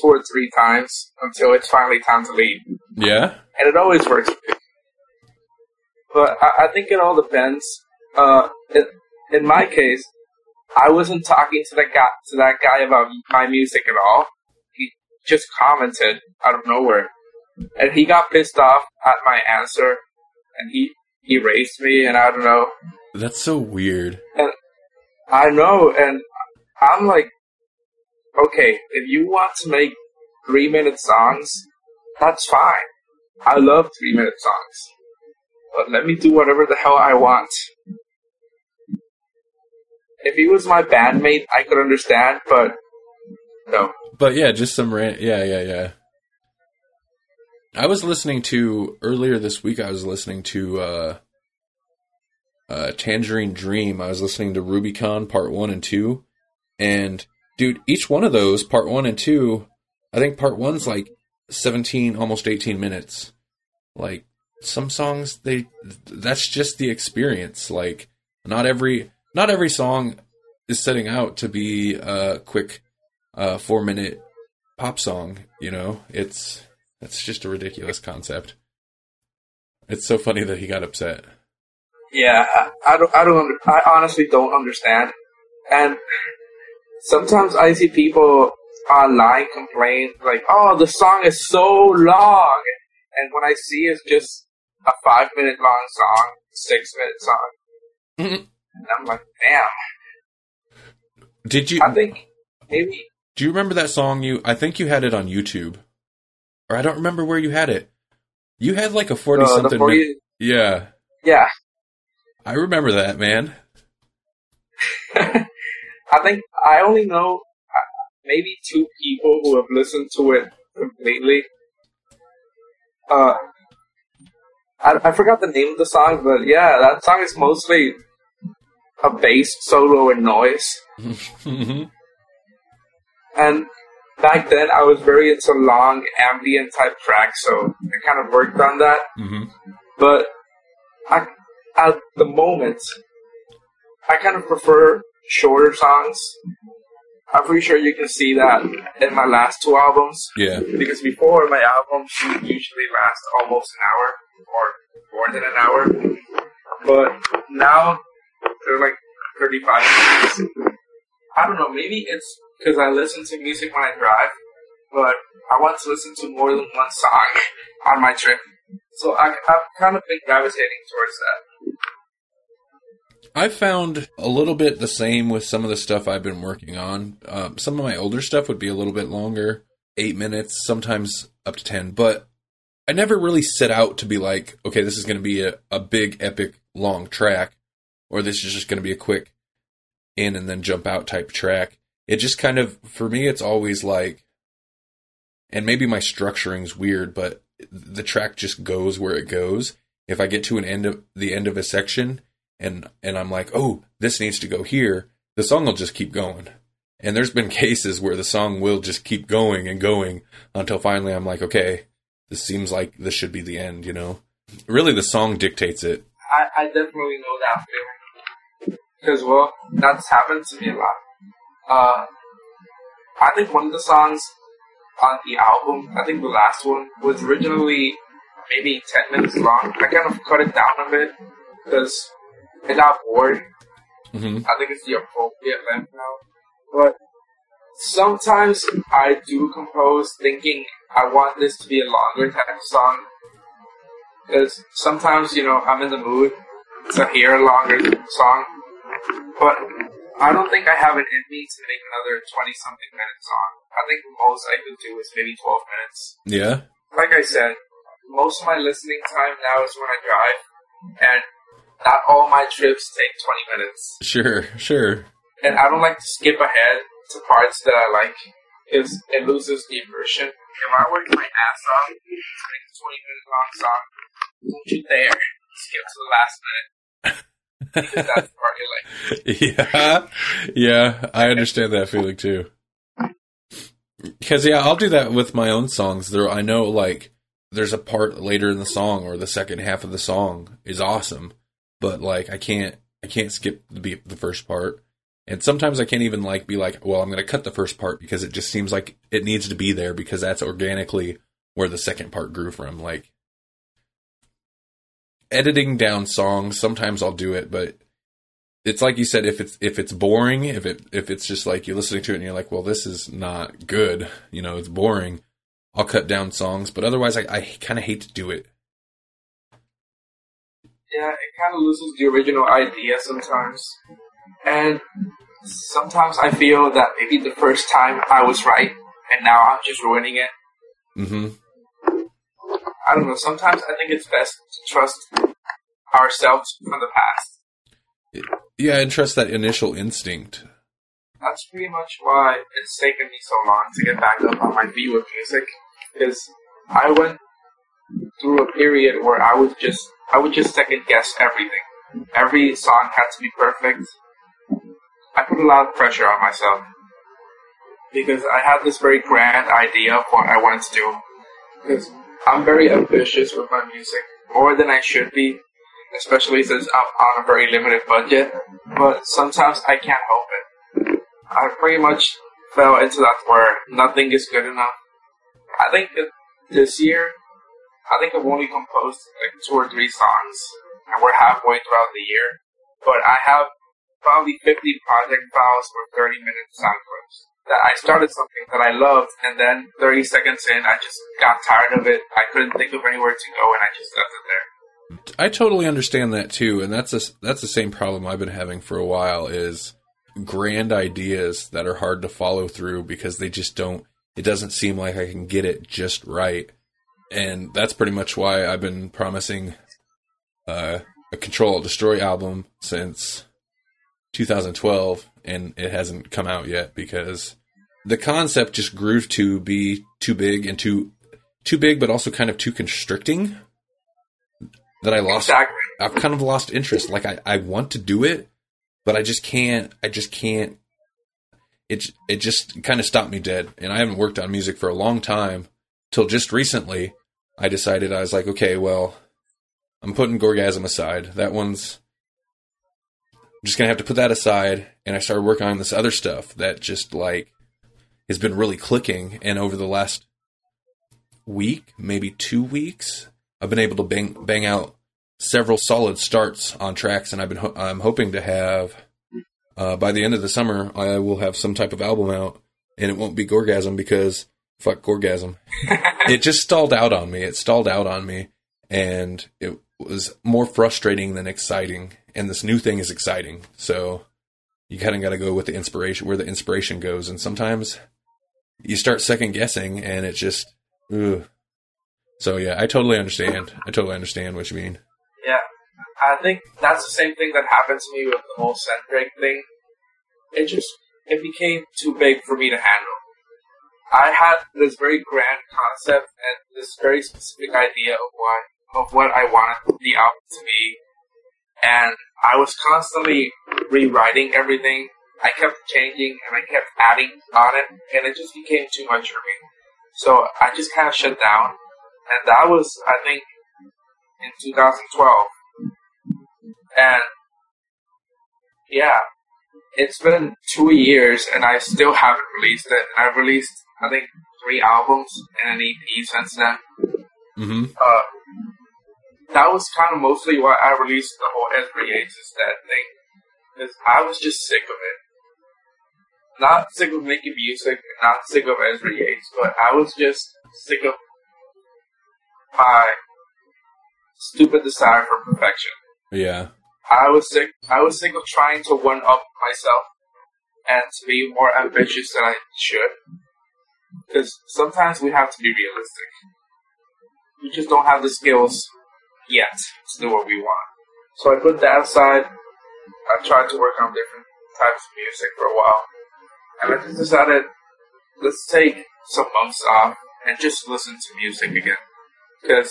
[SPEAKER 3] two or three times until it's finally time to leave
[SPEAKER 2] Yeah.
[SPEAKER 3] and it always works. But I, I think it all depends. Uh, in, in my case, I wasn't talking to that guy to that guy about my music at all. He just commented out of nowhere, and he got pissed off at my answer, and he erased me. And I don't know.
[SPEAKER 2] That's so weird.
[SPEAKER 3] I know, and I'm like, okay, if you want to make three minute songs, that's fine. I love three minute songs. But let me do whatever the hell I want. If he was my bandmate, I could understand, but no.
[SPEAKER 2] But yeah, just some rant. Yeah, yeah, yeah. I was listening to earlier this week. I was listening to uh, uh, Tangerine Dream. I was listening to Rubicon Part One and Two, and dude, each one of those Part One and Two, I think Part One's like seventeen, almost eighteen minutes. Like some songs, they that's just the experience. Like not every not every song is setting out to be a quick uh, four minute pop song. You know, it's that's just a ridiculous concept. It's so funny that he got upset.
[SPEAKER 3] Yeah, I, I don't. I don't. Under, I honestly don't understand. And sometimes I see people online complain like, "Oh, the song is so long," and when I see it's just a five minute long song, six minute song,
[SPEAKER 2] Mhm.
[SPEAKER 3] and I'm like, "Damn."
[SPEAKER 2] Did you
[SPEAKER 3] I think maybe
[SPEAKER 2] do you remember that song? You I think you had it on YouTube, or I don't remember where you had it. You had like a forty
[SPEAKER 3] uh,
[SPEAKER 2] something.
[SPEAKER 3] forty.
[SPEAKER 2] yeah,
[SPEAKER 3] Yeah,
[SPEAKER 2] I remember that man.
[SPEAKER 3] I think I only know uh, maybe two people who have listened to it completely. Uh, I, I forgot the name of the song, but yeah, that song is mostly a bass solo and noise.
[SPEAKER 2] Mhm.
[SPEAKER 3] And back then, I was very into long ambient type tracks, so I kind of worked on that.
[SPEAKER 2] Mhm.
[SPEAKER 3] But I, at the moment, I kind of prefer shorter songs. I'm pretty sure you can see that in my last two albums.
[SPEAKER 2] Yeah.
[SPEAKER 3] Because before, my albums usually last almost an hour or more than an hour. But now, they're like 35 minutes. I don't know, maybe it's because I listen to music when I drive, but I want to listen to more than one song on my trip. So I, I've kind of been gravitating towards that.
[SPEAKER 2] I've found a little bit the same with some of the stuff I've been working on. Um, some of my older stuff would be a little bit longer, eight minutes, sometimes up to 10, but I never really set out to be like, okay, this is going to be a, a big, epic, long track, or this is just going to be a quick in and then jump out type track. It just kind of, for me, it's always like, and maybe my structuring's weird, but the track just goes where it goes. If I get to an end of the end of a section and and I'm like, oh, this needs to go here, the song will just keep going. And there's been cases where the song will just keep going and going until finally I'm like, okay, this seems like this should be the end, you know? Really, the song dictates it.
[SPEAKER 3] I, I definitely know that feeling. Because, well, that's happened to me a lot. Uh, I think one of the songs on the album, I think the last one, was originally maybe 10 minutes long. I kind of cut it down a bit because I got bored.
[SPEAKER 2] Mm-hmm.
[SPEAKER 3] I think it's the appropriate length now. But sometimes I do compose thinking I want this to be a longer type of song. Because sometimes, you know, I'm in the mood to hear a longer song. But I don't think I have it in me to make another 20 something minute song. I think the most I could do is maybe 12 minutes.
[SPEAKER 2] Yeah.
[SPEAKER 3] Like I said, most of my listening time now is when I drive. And not all my trips take 20 minutes.
[SPEAKER 2] Sure, sure.
[SPEAKER 3] And I don't like to skip ahead to parts that I like because it loses the immersion. If I work my ass off to make a 20 minute long song, don't you dare skip to the last minute. Part like.
[SPEAKER 2] yeah, yeah, I understand that feeling too. Because yeah, I'll do that with my own songs. There, I know like there's a part later in the song or the second half of the song is awesome, but like I can't, I can't skip the the first part. And sometimes I can't even like be like, well, I'm going to cut the first part because it just seems like it needs to be there because that's organically where the second part grew from. Like editing down songs, sometimes I'll do it, but it's like you said, if it's if it's boring, if it if it's just like you're listening to it and you're like, well, this is not good, you know, it's boring. I'll cut down songs, but otherwise, I, I kind of hate to do it.
[SPEAKER 3] Yeah, it kind of loses the original idea sometimes. And sometimes I feel that maybe the first time I was right, and now I'm just ruining it.
[SPEAKER 2] hmm
[SPEAKER 3] I don't know. Sometimes I think it's best to trust ourselves from the past.
[SPEAKER 2] Yeah, and trust that initial instinct.
[SPEAKER 3] That's pretty much why it's taken me so long to get back up on my feet with music. Because I went through a period where I was just I would just second guess everything. Every song had to be perfect. I put a lot of pressure on myself because I had this very grand idea of what I wanted to do. Because I'm very ambitious with my music, more than I should be, especially since I'm on a very limited budget. But sometimes I can't help it. I pretty much fell into that where nothing is good enough. I think that this year, I think I've only composed like two or three songs, and we're halfway throughout the year. But I have probably 50 project files for 30 minute sound clips. That I started something that I loved, and then 30 seconds in, I just got tired of it. I couldn't think of anywhere to go, and I just left it there.
[SPEAKER 2] I totally understand that too, and that's a, that's the same problem I've been having for a while. Is grand ideas that are hard to follow through because they just don't. It doesn't seem like I can get it just right, and that's pretty much why I've been promising uh, a Control Destroy album since 2012, and it hasn't come out yet because the concept just grew to be too big and too too big, but also kind of too constricting. That I lost.
[SPEAKER 3] Exactly.
[SPEAKER 2] I've kind of lost interest. Like I, I want to do it, but I just can't. I just can't. It it just kind of stopped me dead. And I haven't worked on music for a long time. Till just recently, I decided I was like, okay, well, I'm putting Gorgasm aside. That one's. I'm just gonna have to put that aside, and I started working on this other stuff that just like has been really clicking. And over the last week, maybe two weeks, I've been able to bang bang out several solid starts on tracks, and I've been ho- I'm hoping to have uh, by the end of the summer I will have some type of album out, and it won't be Gorgasm because fuck Gorgasm. it just stalled out on me. It stalled out on me, and it was more frustrating than exciting. and this new thing is exciting. So you kind of got to go with the inspiration, where the inspiration goes. And sometimes you start second guessing and it just, ugh. So yeah, I totally understand. I totally understand what you mean.
[SPEAKER 3] Yeah. I think that's the same thing that happened to me with the whole Centric thing. It just, it became too big for me to handle. I had this very grand concept and this very specific idea of what of what I wanted the album to be, and I was constantly rewriting everything. I kept changing and I kept adding on it, and it just became too much for me. So I just kind of shut down, and that was I think in 2012, and yeah, it's been two years and I still haven't released it. I've released I think three albums and an EP since then.
[SPEAKER 2] Mm-hmm.
[SPEAKER 3] Uh, that was kind of mostly why I released the whole is that thing, because I was just sick of it. Not sick of making music, not sick of Ezra Yates, but I was just sick of my stupid desire for perfection.
[SPEAKER 2] Yeah.
[SPEAKER 3] I was sick. I was sick of trying to one up myself and to be more ambitious than I should. Because sometimes we have to be realistic. We just don't have the skills yet to do what we want. So I put that aside. I tried to work on different types of music for a while. And I just decided, let's take some months off and just listen to music again. Because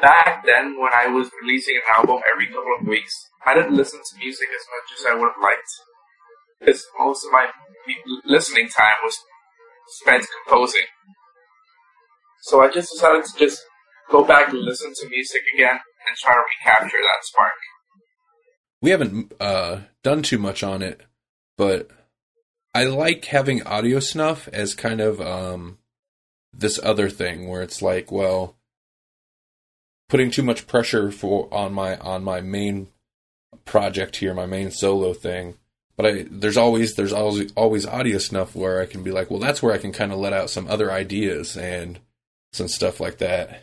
[SPEAKER 3] back then, when I was releasing an album every couple of weeks, I didn't listen to music as much as I would have liked. Because most of my listening time was spent composing. So I just decided to just go back and listen to music again and try to recapture that spark.
[SPEAKER 2] We haven't uh, done too much on it, but I like having audio snuff as kind of um, this other thing where it's like, well, putting too much pressure for on my on my main project here, my main solo thing. But I there's always there's always always audio snuff where I can be like, well, that's where I can kind of let out some other ideas and some stuff like that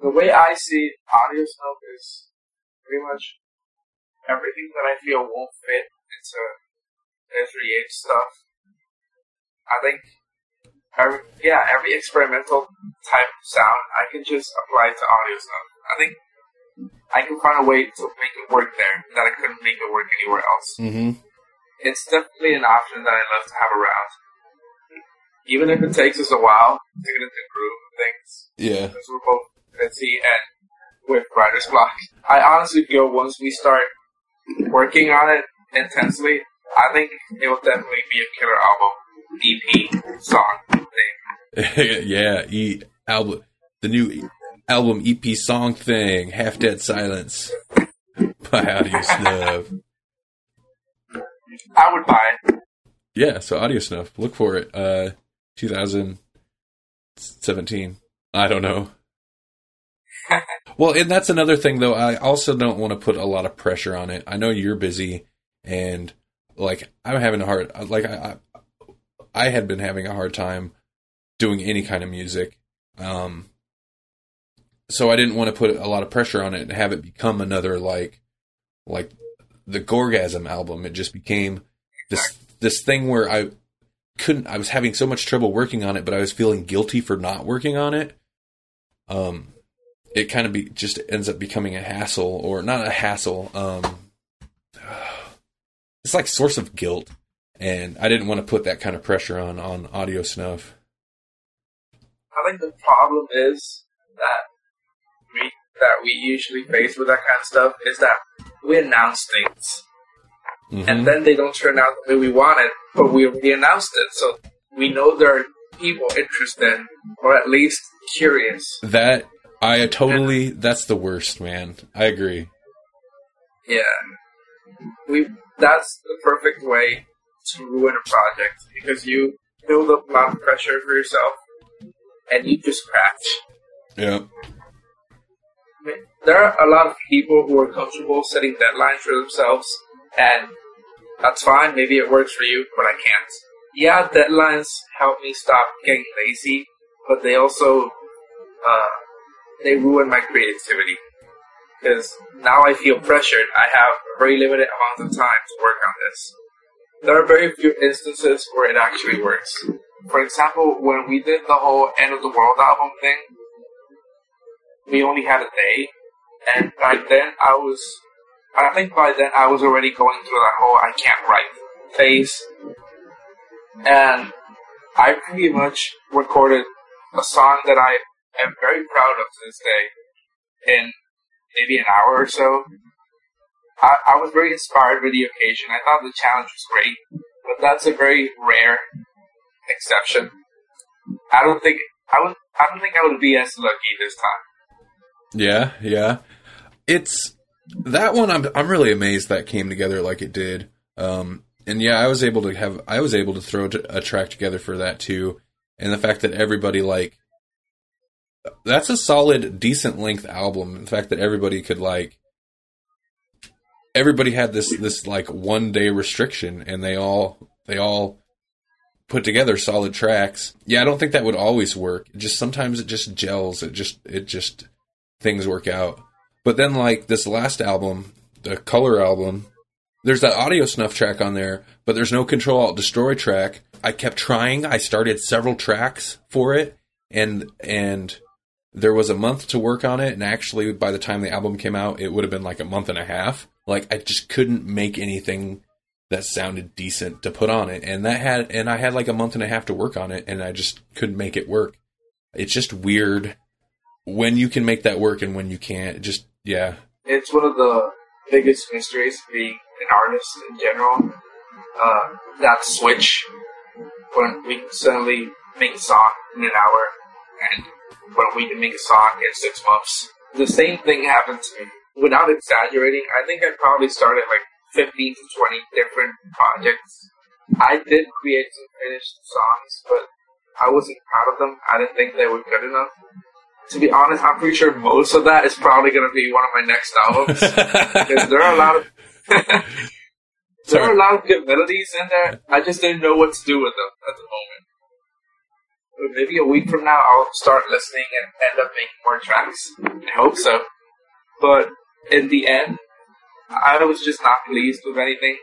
[SPEAKER 3] the way I see audio snuff is pretty much everything that I feel won't fit into Ezra Yates stuff. I think, every, yeah, every experimental type of sound I can just apply to audio snuff. I think I can find a way to make it work there that I couldn't make it work anywhere else.
[SPEAKER 2] Mm-hmm.
[SPEAKER 3] It's definitely an option that I love to have around. Even if it takes us a while to get into groove of things.
[SPEAKER 2] Yeah.
[SPEAKER 3] Because we're both see, and with Writer's Block. I honestly feel once we start working on it intensely, I think it will definitely be a killer album, EP, song
[SPEAKER 2] thing. yeah, e album, the new album EP song thing, Half Dead Silence by Audio Snuff.
[SPEAKER 3] I would buy it.
[SPEAKER 2] Yeah, so Audio Snuff, look for it. Uh, 2017. I don't know well, and that's another thing though. I also don't want to put a lot of pressure on it. I know you're busy, and like I'm having a hard like I I, had been having a hard time doing any kind of music. Um, so I didn't want to put a lot of pressure on it and have it become another like like the Gorgasm album. It just became this this thing where I couldn't I was having so much trouble working on it, but I was feeling guilty for not working on it. Um it kind of be just ends up becoming a hassle or not a hassle um it's like source of guilt and i didn't want to put that kind of pressure on on audio snuff
[SPEAKER 3] i think the problem is that we that we usually face with that kind of stuff is that we announce things mm-hmm. and then they don't turn out the way we wanted but we, we announced it so we know there are people interested or at least curious
[SPEAKER 2] that I totally. That's the worst, man. I agree.
[SPEAKER 3] Yeah, we. That's the perfect way to ruin a project because you build up a lot of pressure for yourself, and you just crash.
[SPEAKER 2] Yeah.
[SPEAKER 3] I mean, there are a lot of people who are comfortable setting deadlines for themselves, and that's fine. Maybe it works for you, but I can't. Yeah, deadlines help me stop getting lazy, but they also uh, they ruin my creativity. because now I feel pressured. I have a very limited amount of time to work on this. There are very few instances where it actually works. For example, when we did the whole End of the World album thing, we only had a day, and by then I was, I think by then I was already going through that whole I can't write phase, and I pretty much recorded a song that I am very proud of to this day in maybe an hour or so. I, I was very inspired by the occasion. I thought the challenge was great, but that's a very rare exception. I don't think I would. I don't think I would be as lucky this time.
[SPEAKER 2] Yeah, yeah. It's that one. I'm I'm really amazed that came together like it did. Um, and yeah, I was able to have I was able to throw a track together for that too, and the fact that everybody like that's a solid, decent length album. The fact that everybody could like everybody had this this like one day restriction, and they all they all put together solid tracks. Yeah, I don't think that would always work. Just sometimes it just gels. It just it just things work out. But then like this last album, the color album, there's that audio snuff track on there, but there's no control alt destroy track. I kept trying. I started several tracks for it and and there was a month to work on it and actually by the time the album came out it would have been like a month and a half. Like I just couldn't make anything that sounded decent to put on it. And that had, and I had like a month and a half to work on it and I just couldn't make it work. It's just weird when you can make that work and when you can't. Just, yeah.
[SPEAKER 3] It's one of the biggest mysteries being an artist in general. Uh, that switch when we suddenly make a song in an hour and when we can make a song in six months. The same thing happened to me. Without exaggerating, I think I probably started like 15 to 20 different projects. I did create some finished songs, but I wasn't proud of them. I didn't think they were good enough. To be honest, I'm pretty sure most of that is probably going to be one of my next albums because there are a lot of there are a lot of good melodies in there. I just didn't know what to do with them at the moment. Maybe a week from now, I'll start listening and end up making more tracks. I hope so. But in the end, I was just not pleased with anything.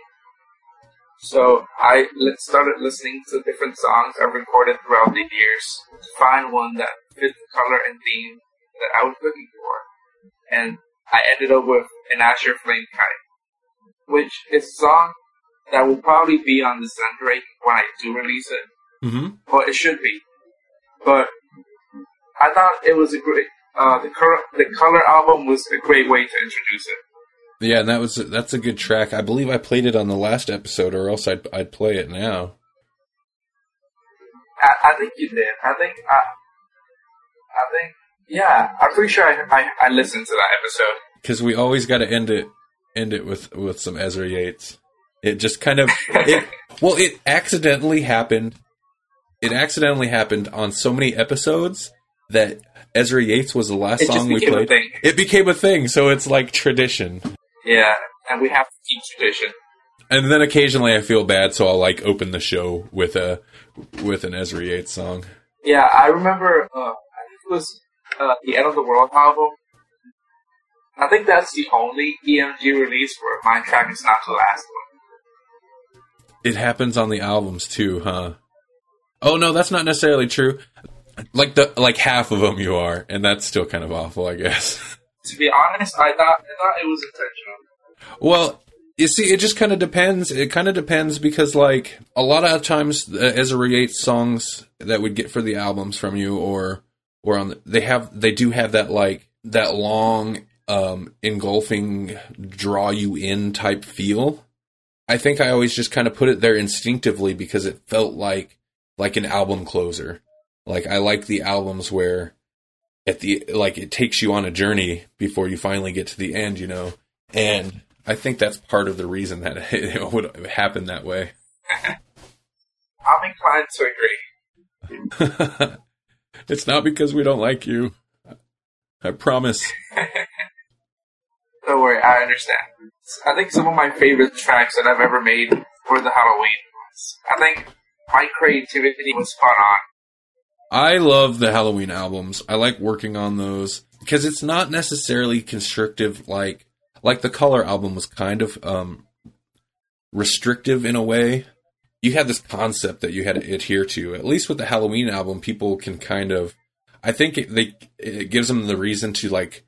[SPEAKER 3] So I started listening to different songs I've recorded throughout the years to find one that fit the color and theme that I was looking for. And I ended up with an Azure Flame Kite, which is a song that will probably be on the Zendrake when I do release it.
[SPEAKER 2] Mm-hmm.
[SPEAKER 3] Well, it should be. But I thought it was a great, uh, the, cor- the color album was a great way to introduce it.
[SPEAKER 2] Yeah, and that was that's a good track. I believe I played it on the last episode, or else I'd I'd play it now.
[SPEAKER 3] I, I think you did. I think I, I think yeah. I'm pretty sure I I, I listened to that episode
[SPEAKER 2] because we always got to end it end it with with some Ezra Yates. It just kind of it well, it accidentally happened. It accidentally happened on so many episodes that Ezra Yates was the last
[SPEAKER 3] it
[SPEAKER 2] song we played. It became a thing, so it's like tradition.
[SPEAKER 3] Yeah, and we have to keep tradition.
[SPEAKER 2] And then occasionally I feel bad, so I'll like open the show with a with an Ezra Yates song.
[SPEAKER 3] Yeah, I remember. Uh, I think it was uh, the End of the World album. I think that's the only EMG release where my track is not the last one.
[SPEAKER 2] It happens on the albums too, huh? Oh no, that's not necessarily true. Like the like half of them you are, and that's still kind of awful, I guess.
[SPEAKER 3] to be honest, I thought I thought it was intentional.
[SPEAKER 2] Well, you see, it just kind of depends. It kind of depends because, like, a lot of times, uh, Ezra Yates songs that we get for the albums from you, or or on, the, they have they do have that like that long, um, engulfing, draw you in type feel. I think I always just kind of put it there instinctively because it felt like like an album closer. Like I like the albums where at the like it takes you on a journey before you finally get to the end, you know. And I think that's part of the reason that it would happen that way.
[SPEAKER 3] I'm inclined to
[SPEAKER 2] agree. it's not because we don't like you. I promise.
[SPEAKER 3] don't worry, I understand. I think some of my favorite tracks that I've ever made were the Halloween ones. I think my creativity was spot on
[SPEAKER 2] I love the Halloween albums. I like working on those because it's not necessarily constrictive like like the Color album was kind of um restrictive in a way. You had this concept that you had to adhere to. At least with the Halloween album, people can kind of I think it, they it gives them the reason to like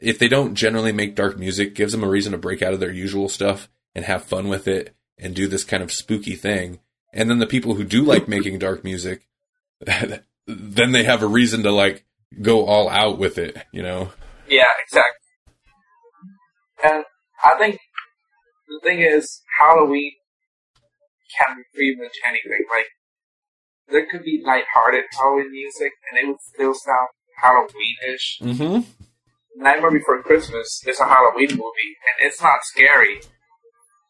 [SPEAKER 2] if they don't generally make dark music, gives them a reason to break out of their usual stuff and have fun with it and do this kind of spooky thing. And then the people who do like making dark music then they have a reason to like go all out with it, you know?
[SPEAKER 3] Yeah, exactly. And I think the thing is, Halloween can be pretty much anything. Like, there could be lighthearted Halloween music, and it would still sound Halloweenish.
[SPEAKER 2] Mm-hmm.
[SPEAKER 3] Nightmare Before Christmas is a Halloween movie, and it's not scary,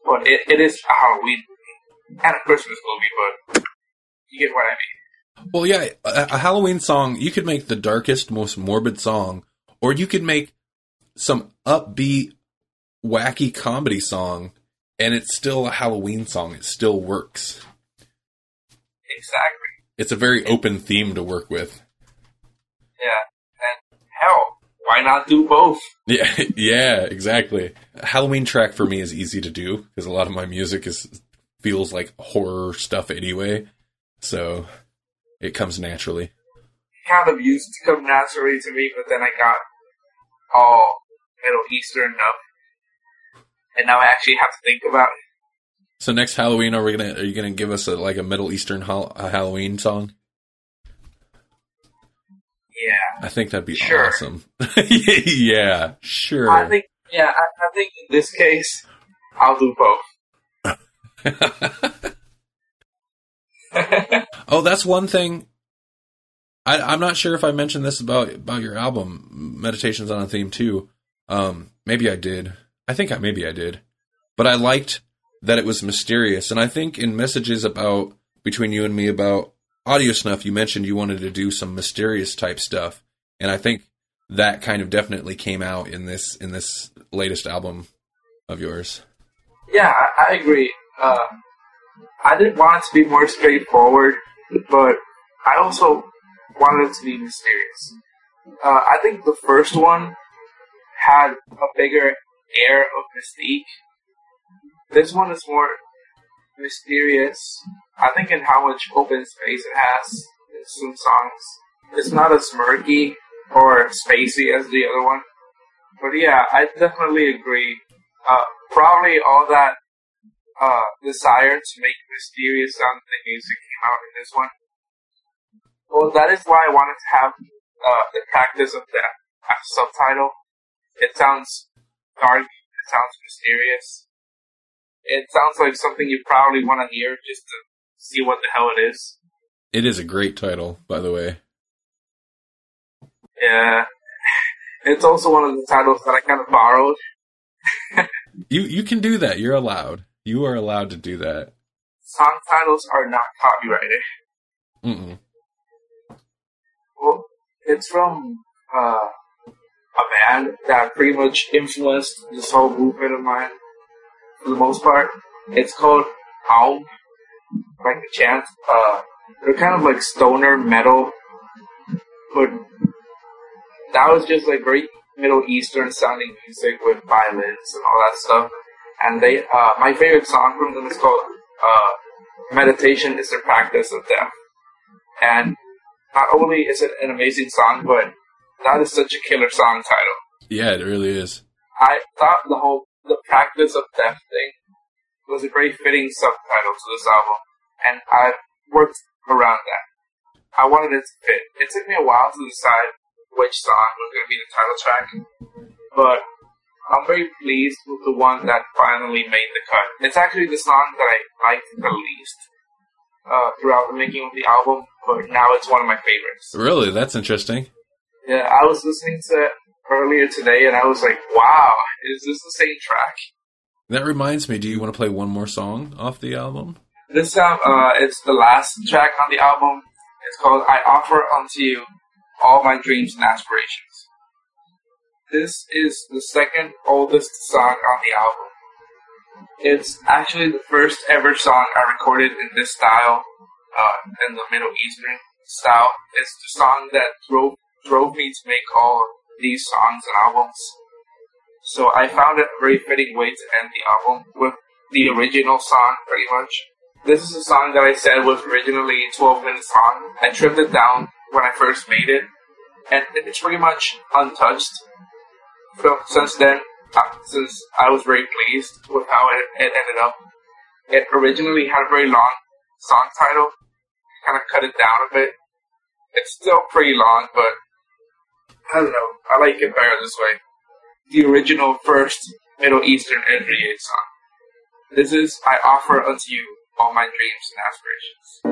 [SPEAKER 3] but it, it is a Halloween movie and a Christmas movie. But you get what I mean.
[SPEAKER 2] Well, yeah, a, a Halloween song, you could make the darkest, most morbid song, or you could make some upbeat, wacky comedy song, and it's still a Halloween song. It still works.
[SPEAKER 3] Exactly.
[SPEAKER 2] It's a very open theme to work with.
[SPEAKER 3] Yeah. And hell, why not do both?
[SPEAKER 2] Yeah, yeah, exactly. A Halloween track for me is easy to do because a lot of my music is feels like horror stuff anyway. So it comes naturally.
[SPEAKER 3] Kind of used to come naturally to me, but then I got all Middle Eastern up, and now I actually have to think about it.
[SPEAKER 2] So next Halloween, are we gonna are you gonna give us a, like a Middle Eastern hol- a Halloween song?
[SPEAKER 3] Yeah,
[SPEAKER 2] I think that'd be
[SPEAKER 3] Sure.
[SPEAKER 2] awesome. yeah, sure.
[SPEAKER 3] I think. Yeah, I, I think in this case, I'll do both.
[SPEAKER 2] oh, that's one thing. I, I'm not sure if I mentioned this about about your album, Meditations on a Theme Two. Um, maybe I did. I think I maybe I did, but I liked that it was mysterious, and I think in messages about between you and me about audio snuff, you mentioned you wanted to do some mysterious type stuff, and I think that kind of definitely came out in this in this latest album of yours.
[SPEAKER 3] Yeah, I, I agree. Uh, I didn't want it to be more straightforward, but I also wanted it to be mysterious. Uh, I think the first one had a bigger air of mystique. This one is more mysterious. I think in how much open space it has in some songs. It's not as murky or spacey as the other one. But yeah, I definitely agree. Uh, probably all that uh, desire to make mysterious sounding music came out in this one. Well, that is why I wanted to have uh, the practice of that subtitle. It sounds dark. It sounds mysterious. It sounds like something you probably want to hear just to see what the hell it is.
[SPEAKER 2] It is a great title, by the way.
[SPEAKER 3] Yeah. It's also one of the titles that I kind of borrowed.
[SPEAKER 2] You you can do that. You're allowed. You are allowed to do that.
[SPEAKER 3] Song titles are not copyrighted.
[SPEAKER 2] Mm-mm.
[SPEAKER 3] Well, it's from uh, a band that pretty much influenced this whole movement of mine for the most part. It's called Om, like the chant. Uh, they're kind of like stoner metal, but that was just like very Middle Eastern sounding music with violins and all that stuff. And they, uh, my favorite song from them is called uh, "Meditation is the Practice of Death." And not only is it an amazing song, but that is such a killer song title.
[SPEAKER 2] Yeah, it really is.
[SPEAKER 3] I thought the whole the practice of death thing was a very fitting subtitle to this album, and I worked around that. I wanted it to fit. It took me a while to decide which song was going to be the title track, but I'm very pleased with the one that finally made the cut. It's actually the song that I liked the least uh, throughout the making of the album, but now it's one of my favorites.
[SPEAKER 2] Really, that's interesting.
[SPEAKER 3] Yeah, I was listening to it earlier today, and I was like, "Wow, is this the same track?"
[SPEAKER 2] That reminds me. Do you want to play one more song off the album?
[SPEAKER 3] This time, uh, it's the last track on the album. It's called "I Offer Unto You All My Dreams and Aspirations." This is the second oldest song on the album. It's actually the first ever song I recorded in this style, uh, in the Middle Eastern. style It's the song that drove drove me to make all these songs and albums. So I found it a very fitting way to end the album with the original song, pretty much. This is a song that I said was originally 12 minutes long. I trimmed it down when I first made it, and it's pretty much untouched. So since then, uh, since I was very pleased with how it, it ended up, it originally had a very long song title. Kind of cut it down a bit. It's still pretty long, but I don't know. I like it better this way. The original first Middle Eastern NBA song. This is I offer unto you all my dreams and aspirations.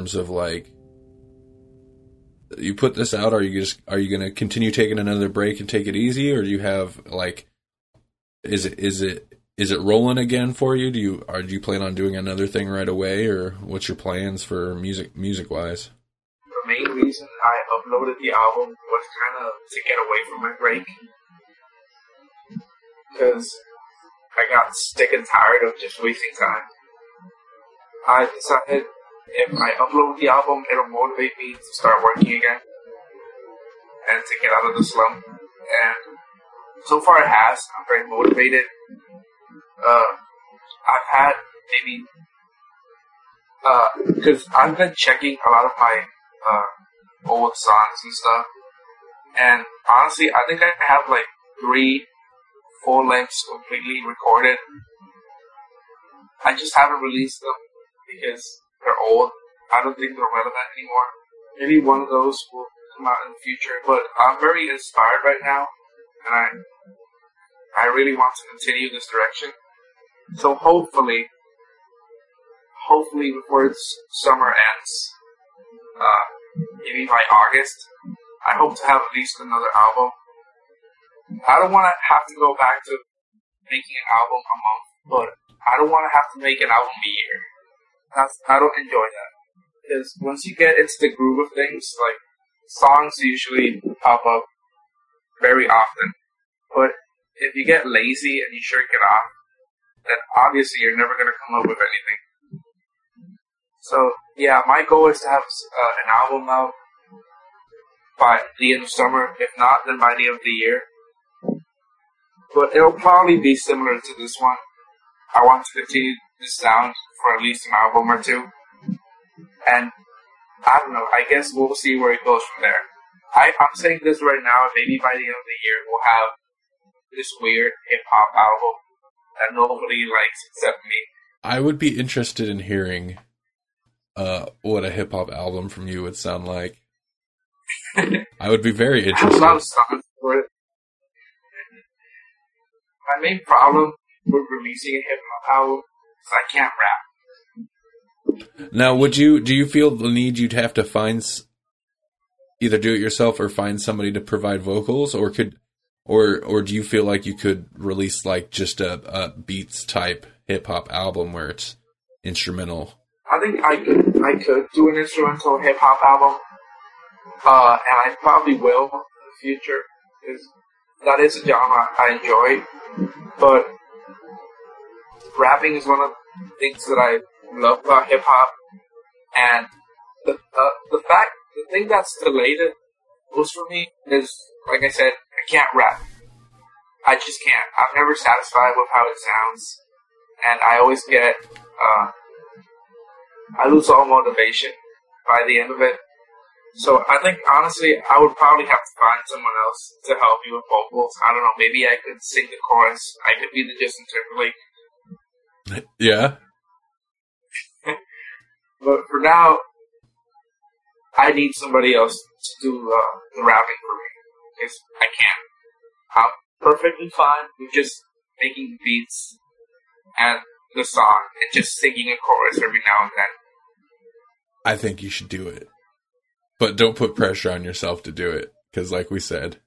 [SPEAKER 2] Terms of like you put this out are you just are you going to continue taking another break and take it easy or do you have like is it is it is it rolling again for you do you are do you plan on doing another thing right away or what's your plans for music music wise
[SPEAKER 3] The main reason I uploaded the album was kind of to get away from my break. Because I got sick and tired of just wasting time. I decided if I upload the album, it'll motivate me to start working again and to get out of the slump. And so far it has. I'm very motivated. Uh, I've had maybe because I've been checking a lot of my uh, old songs and stuff, and honestly, I think I have like three full lengths completely recorded. I just haven't released them because they're old. I don't think they're relevant anymore. Maybe one of those will come out in the future, but I'm very inspired right now, and I I really want to continue this direction. So hopefully, hopefully before summer ends, uh, maybe by August, I hope to have at least another album. I don't want to have to go back to making an album a month, but I don't want to have to make an album a year. That's I don't enjoy that because once you get into the groove of things, like songs usually pop up very often, but if you get lazy and you shirk it off, then obviously you're never going to come up with anything. So yeah, my goal is to have uh, an album out by the end of summer. If not, then by the end of the year. But it'll probably be similar to this one. I want to continue sound for at least an album or two. And I don't know, I guess we'll see where it goes from there. I, I'm saying this right now, maybe by the end of the year we'll have this weird hip hop album that nobody likes except me.
[SPEAKER 2] I would be interested in hearing uh, what a hip hop album from you would sound like. I would be very
[SPEAKER 3] I have a lot of
[SPEAKER 2] interested.
[SPEAKER 3] songs for it. My main problem with releasing a hip hop album is I can't rap.
[SPEAKER 2] Now, would you do you feel the need you'd have to find s- either do it yourself or find somebody to provide vocals, or could or or do you feel like you could release like just a, a beats type hip hop album where it's instrumental?
[SPEAKER 3] I think I could I could do an instrumental hip hop album, uh, and I probably will in the future because that is a genre I enjoy. But rapping is one of the things that I love about hip hop, and the uh, the fact the thing that's delayed most for me is like I said I can't rap. I just can't. I'm never satisfied with how it sounds, and I always get. Uh, I lose all motivation by the end of it. So I think honestly, I would probably have to find someone else to help me with vocals. I don't know. Maybe I could sing the chorus. I could be the Justin Timberlake.
[SPEAKER 2] Yeah,
[SPEAKER 3] But for now, I need somebody else to do uh, the rapping for me because I can't. I'm perfectly fine with just making beats and the song and just singing a chorus every now and then.
[SPEAKER 2] I think you should do it, but don't put pressure on yourself to do it because, like we said,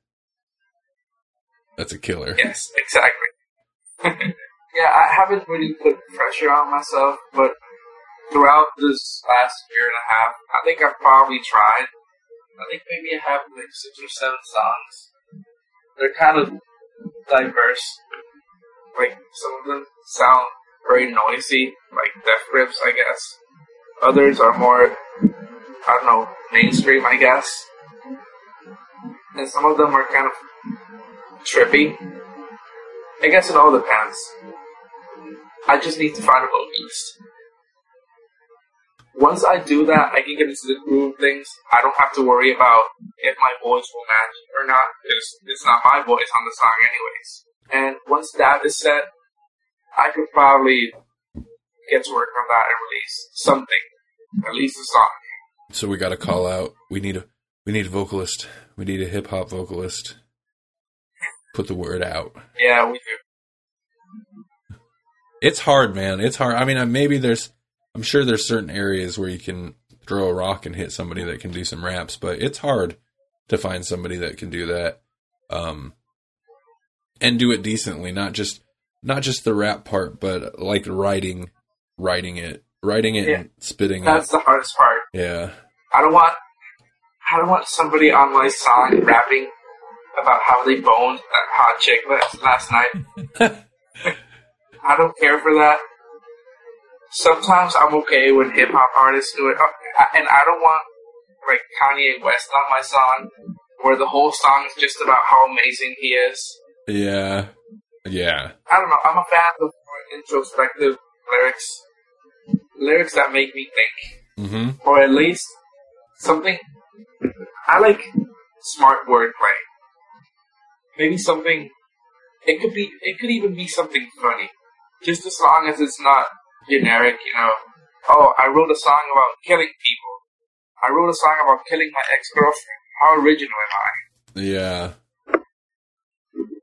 [SPEAKER 2] that's a killer.
[SPEAKER 3] Yes, exactly. yeah, I haven't really put pressure on myself, but throughout this last year and a half, I think I've probably tried. I think maybe I have like six or seven songs. They're kind of diverse. Like some of them sound very noisy, like Death Grips, I guess. Others are more, I don't know, mainstream, I guess. And some of them are kind of trippy. I guess it all depends. I just need to find a vocalist. Once I do that, I can get into the groove of things. I don't have to worry about if my voice will match or not, because it's not my voice on the song anyways. And once that is set, I could probably get to work on that and release something, at least a song.
[SPEAKER 2] So we got to call out. We need a we need a vocalist. We need a hip hop vocalist. Put the word out.
[SPEAKER 3] Yeah, we do.
[SPEAKER 2] It's hard, man. It's hard. I mean, uh, maybe there's I'm sure there's certain areas where you can throw a rock and hit somebody that can do some raps, but it's hard to find somebody that can do that. Um, and do it decently, not just not just the rap part, but like writing writing it, writing it
[SPEAKER 3] Yeah.
[SPEAKER 2] and spitting
[SPEAKER 3] That's
[SPEAKER 2] it.
[SPEAKER 3] the hardest part.
[SPEAKER 2] Yeah.
[SPEAKER 3] I don't want I don't want somebody on my song rapping about how they boned that hot chick last night. I don't care for that. Sometimes I'm okay when hip hop artists do it, Uh, and I don't want like Kanye West on my song, where the whole song is just about how amazing he is.
[SPEAKER 2] Yeah. Yeah.
[SPEAKER 3] I don't know. I'm a fan of more introspective lyrics, lyrics that make me think.
[SPEAKER 2] hmm
[SPEAKER 3] or at least something. I like smart wordplay. Maybe something. It could be. It could even be something funny, just as long as it's not generic. You know. Oh, I wrote a song about killing people. I wrote a song about killing my ex girlfriend. How original am I?
[SPEAKER 2] Yeah.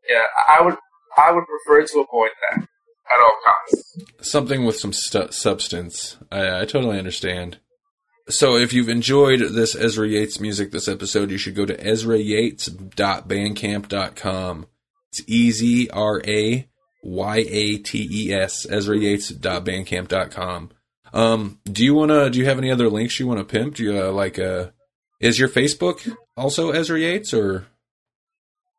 [SPEAKER 3] Yeah, I would. I would prefer to avoid that at all costs.
[SPEAKER 2] something with some stu- substance. I, I totally understand. So if you've enjoyed this Ezra Yates music this episode, you should go to ezrayates.bandcamp.com. It's E Z R A Y A T E S, Ezra Yates ezrayates.bandcamp.com. Um, do you want to, do you have any other links you want to pimp? Do you uh, like, uh, is your Facebook also Ezra Yates or?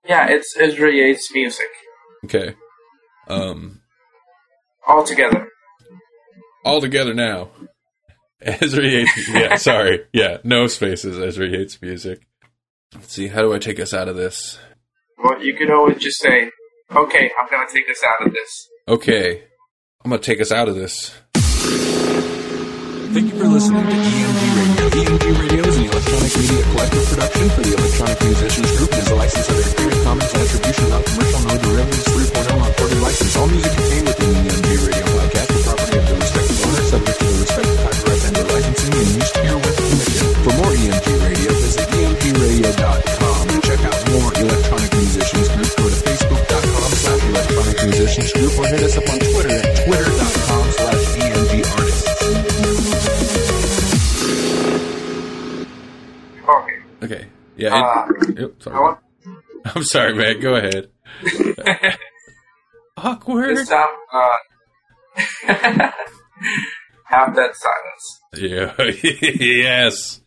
[SPEAKER 3] Yeah, it's Ezra Yates music
[SPEAKER 2] Okay. Um,
[SPEAKER 3] all together.
[SPEAKER 2] all together now. Ezra Yates. Yeah, sorry. Yeah, no spaces. Ezra Yates music. Let's see. How do I take us out of this?
[SPEAKER 3] Well, you could always just say, "Okay, I'm gonna take us out of this."
[SPEAKER 2] Okay, I'm gonna take us out of this.
[SPEAKER 1] Thank you for listening to EMG Radio. EMG Radio is an electronic media collective production for the Electronic Musicians Group and is a license under Creative Commons Attribution Non-Commercial No Derivatives 3.0 unported license. All music contained within the EMG Radio podcast is property of the respective owner, subject to the respective copyright and or licensing and use herewith permission. For more EMG Radio, musicians group or hit us up on Twitter at twitter.com slash EMG artists.
[SPEAKER 3] Okay.
[SPEAKER 2] Okay. Yeah.
[SPEAKER 3] Uh,
[SPEAKER 2] it- Yep,
[SPEAKER 3] I
[SPEAKER 2] sorry.
[SPEAKER 3] want
[SPEAKER 2] I'm sorry, man. Go ahead. Awkward.
[SPEAKER 3] this time. Uh, have that silence.
[SPEAKER 2] Yeah. yes.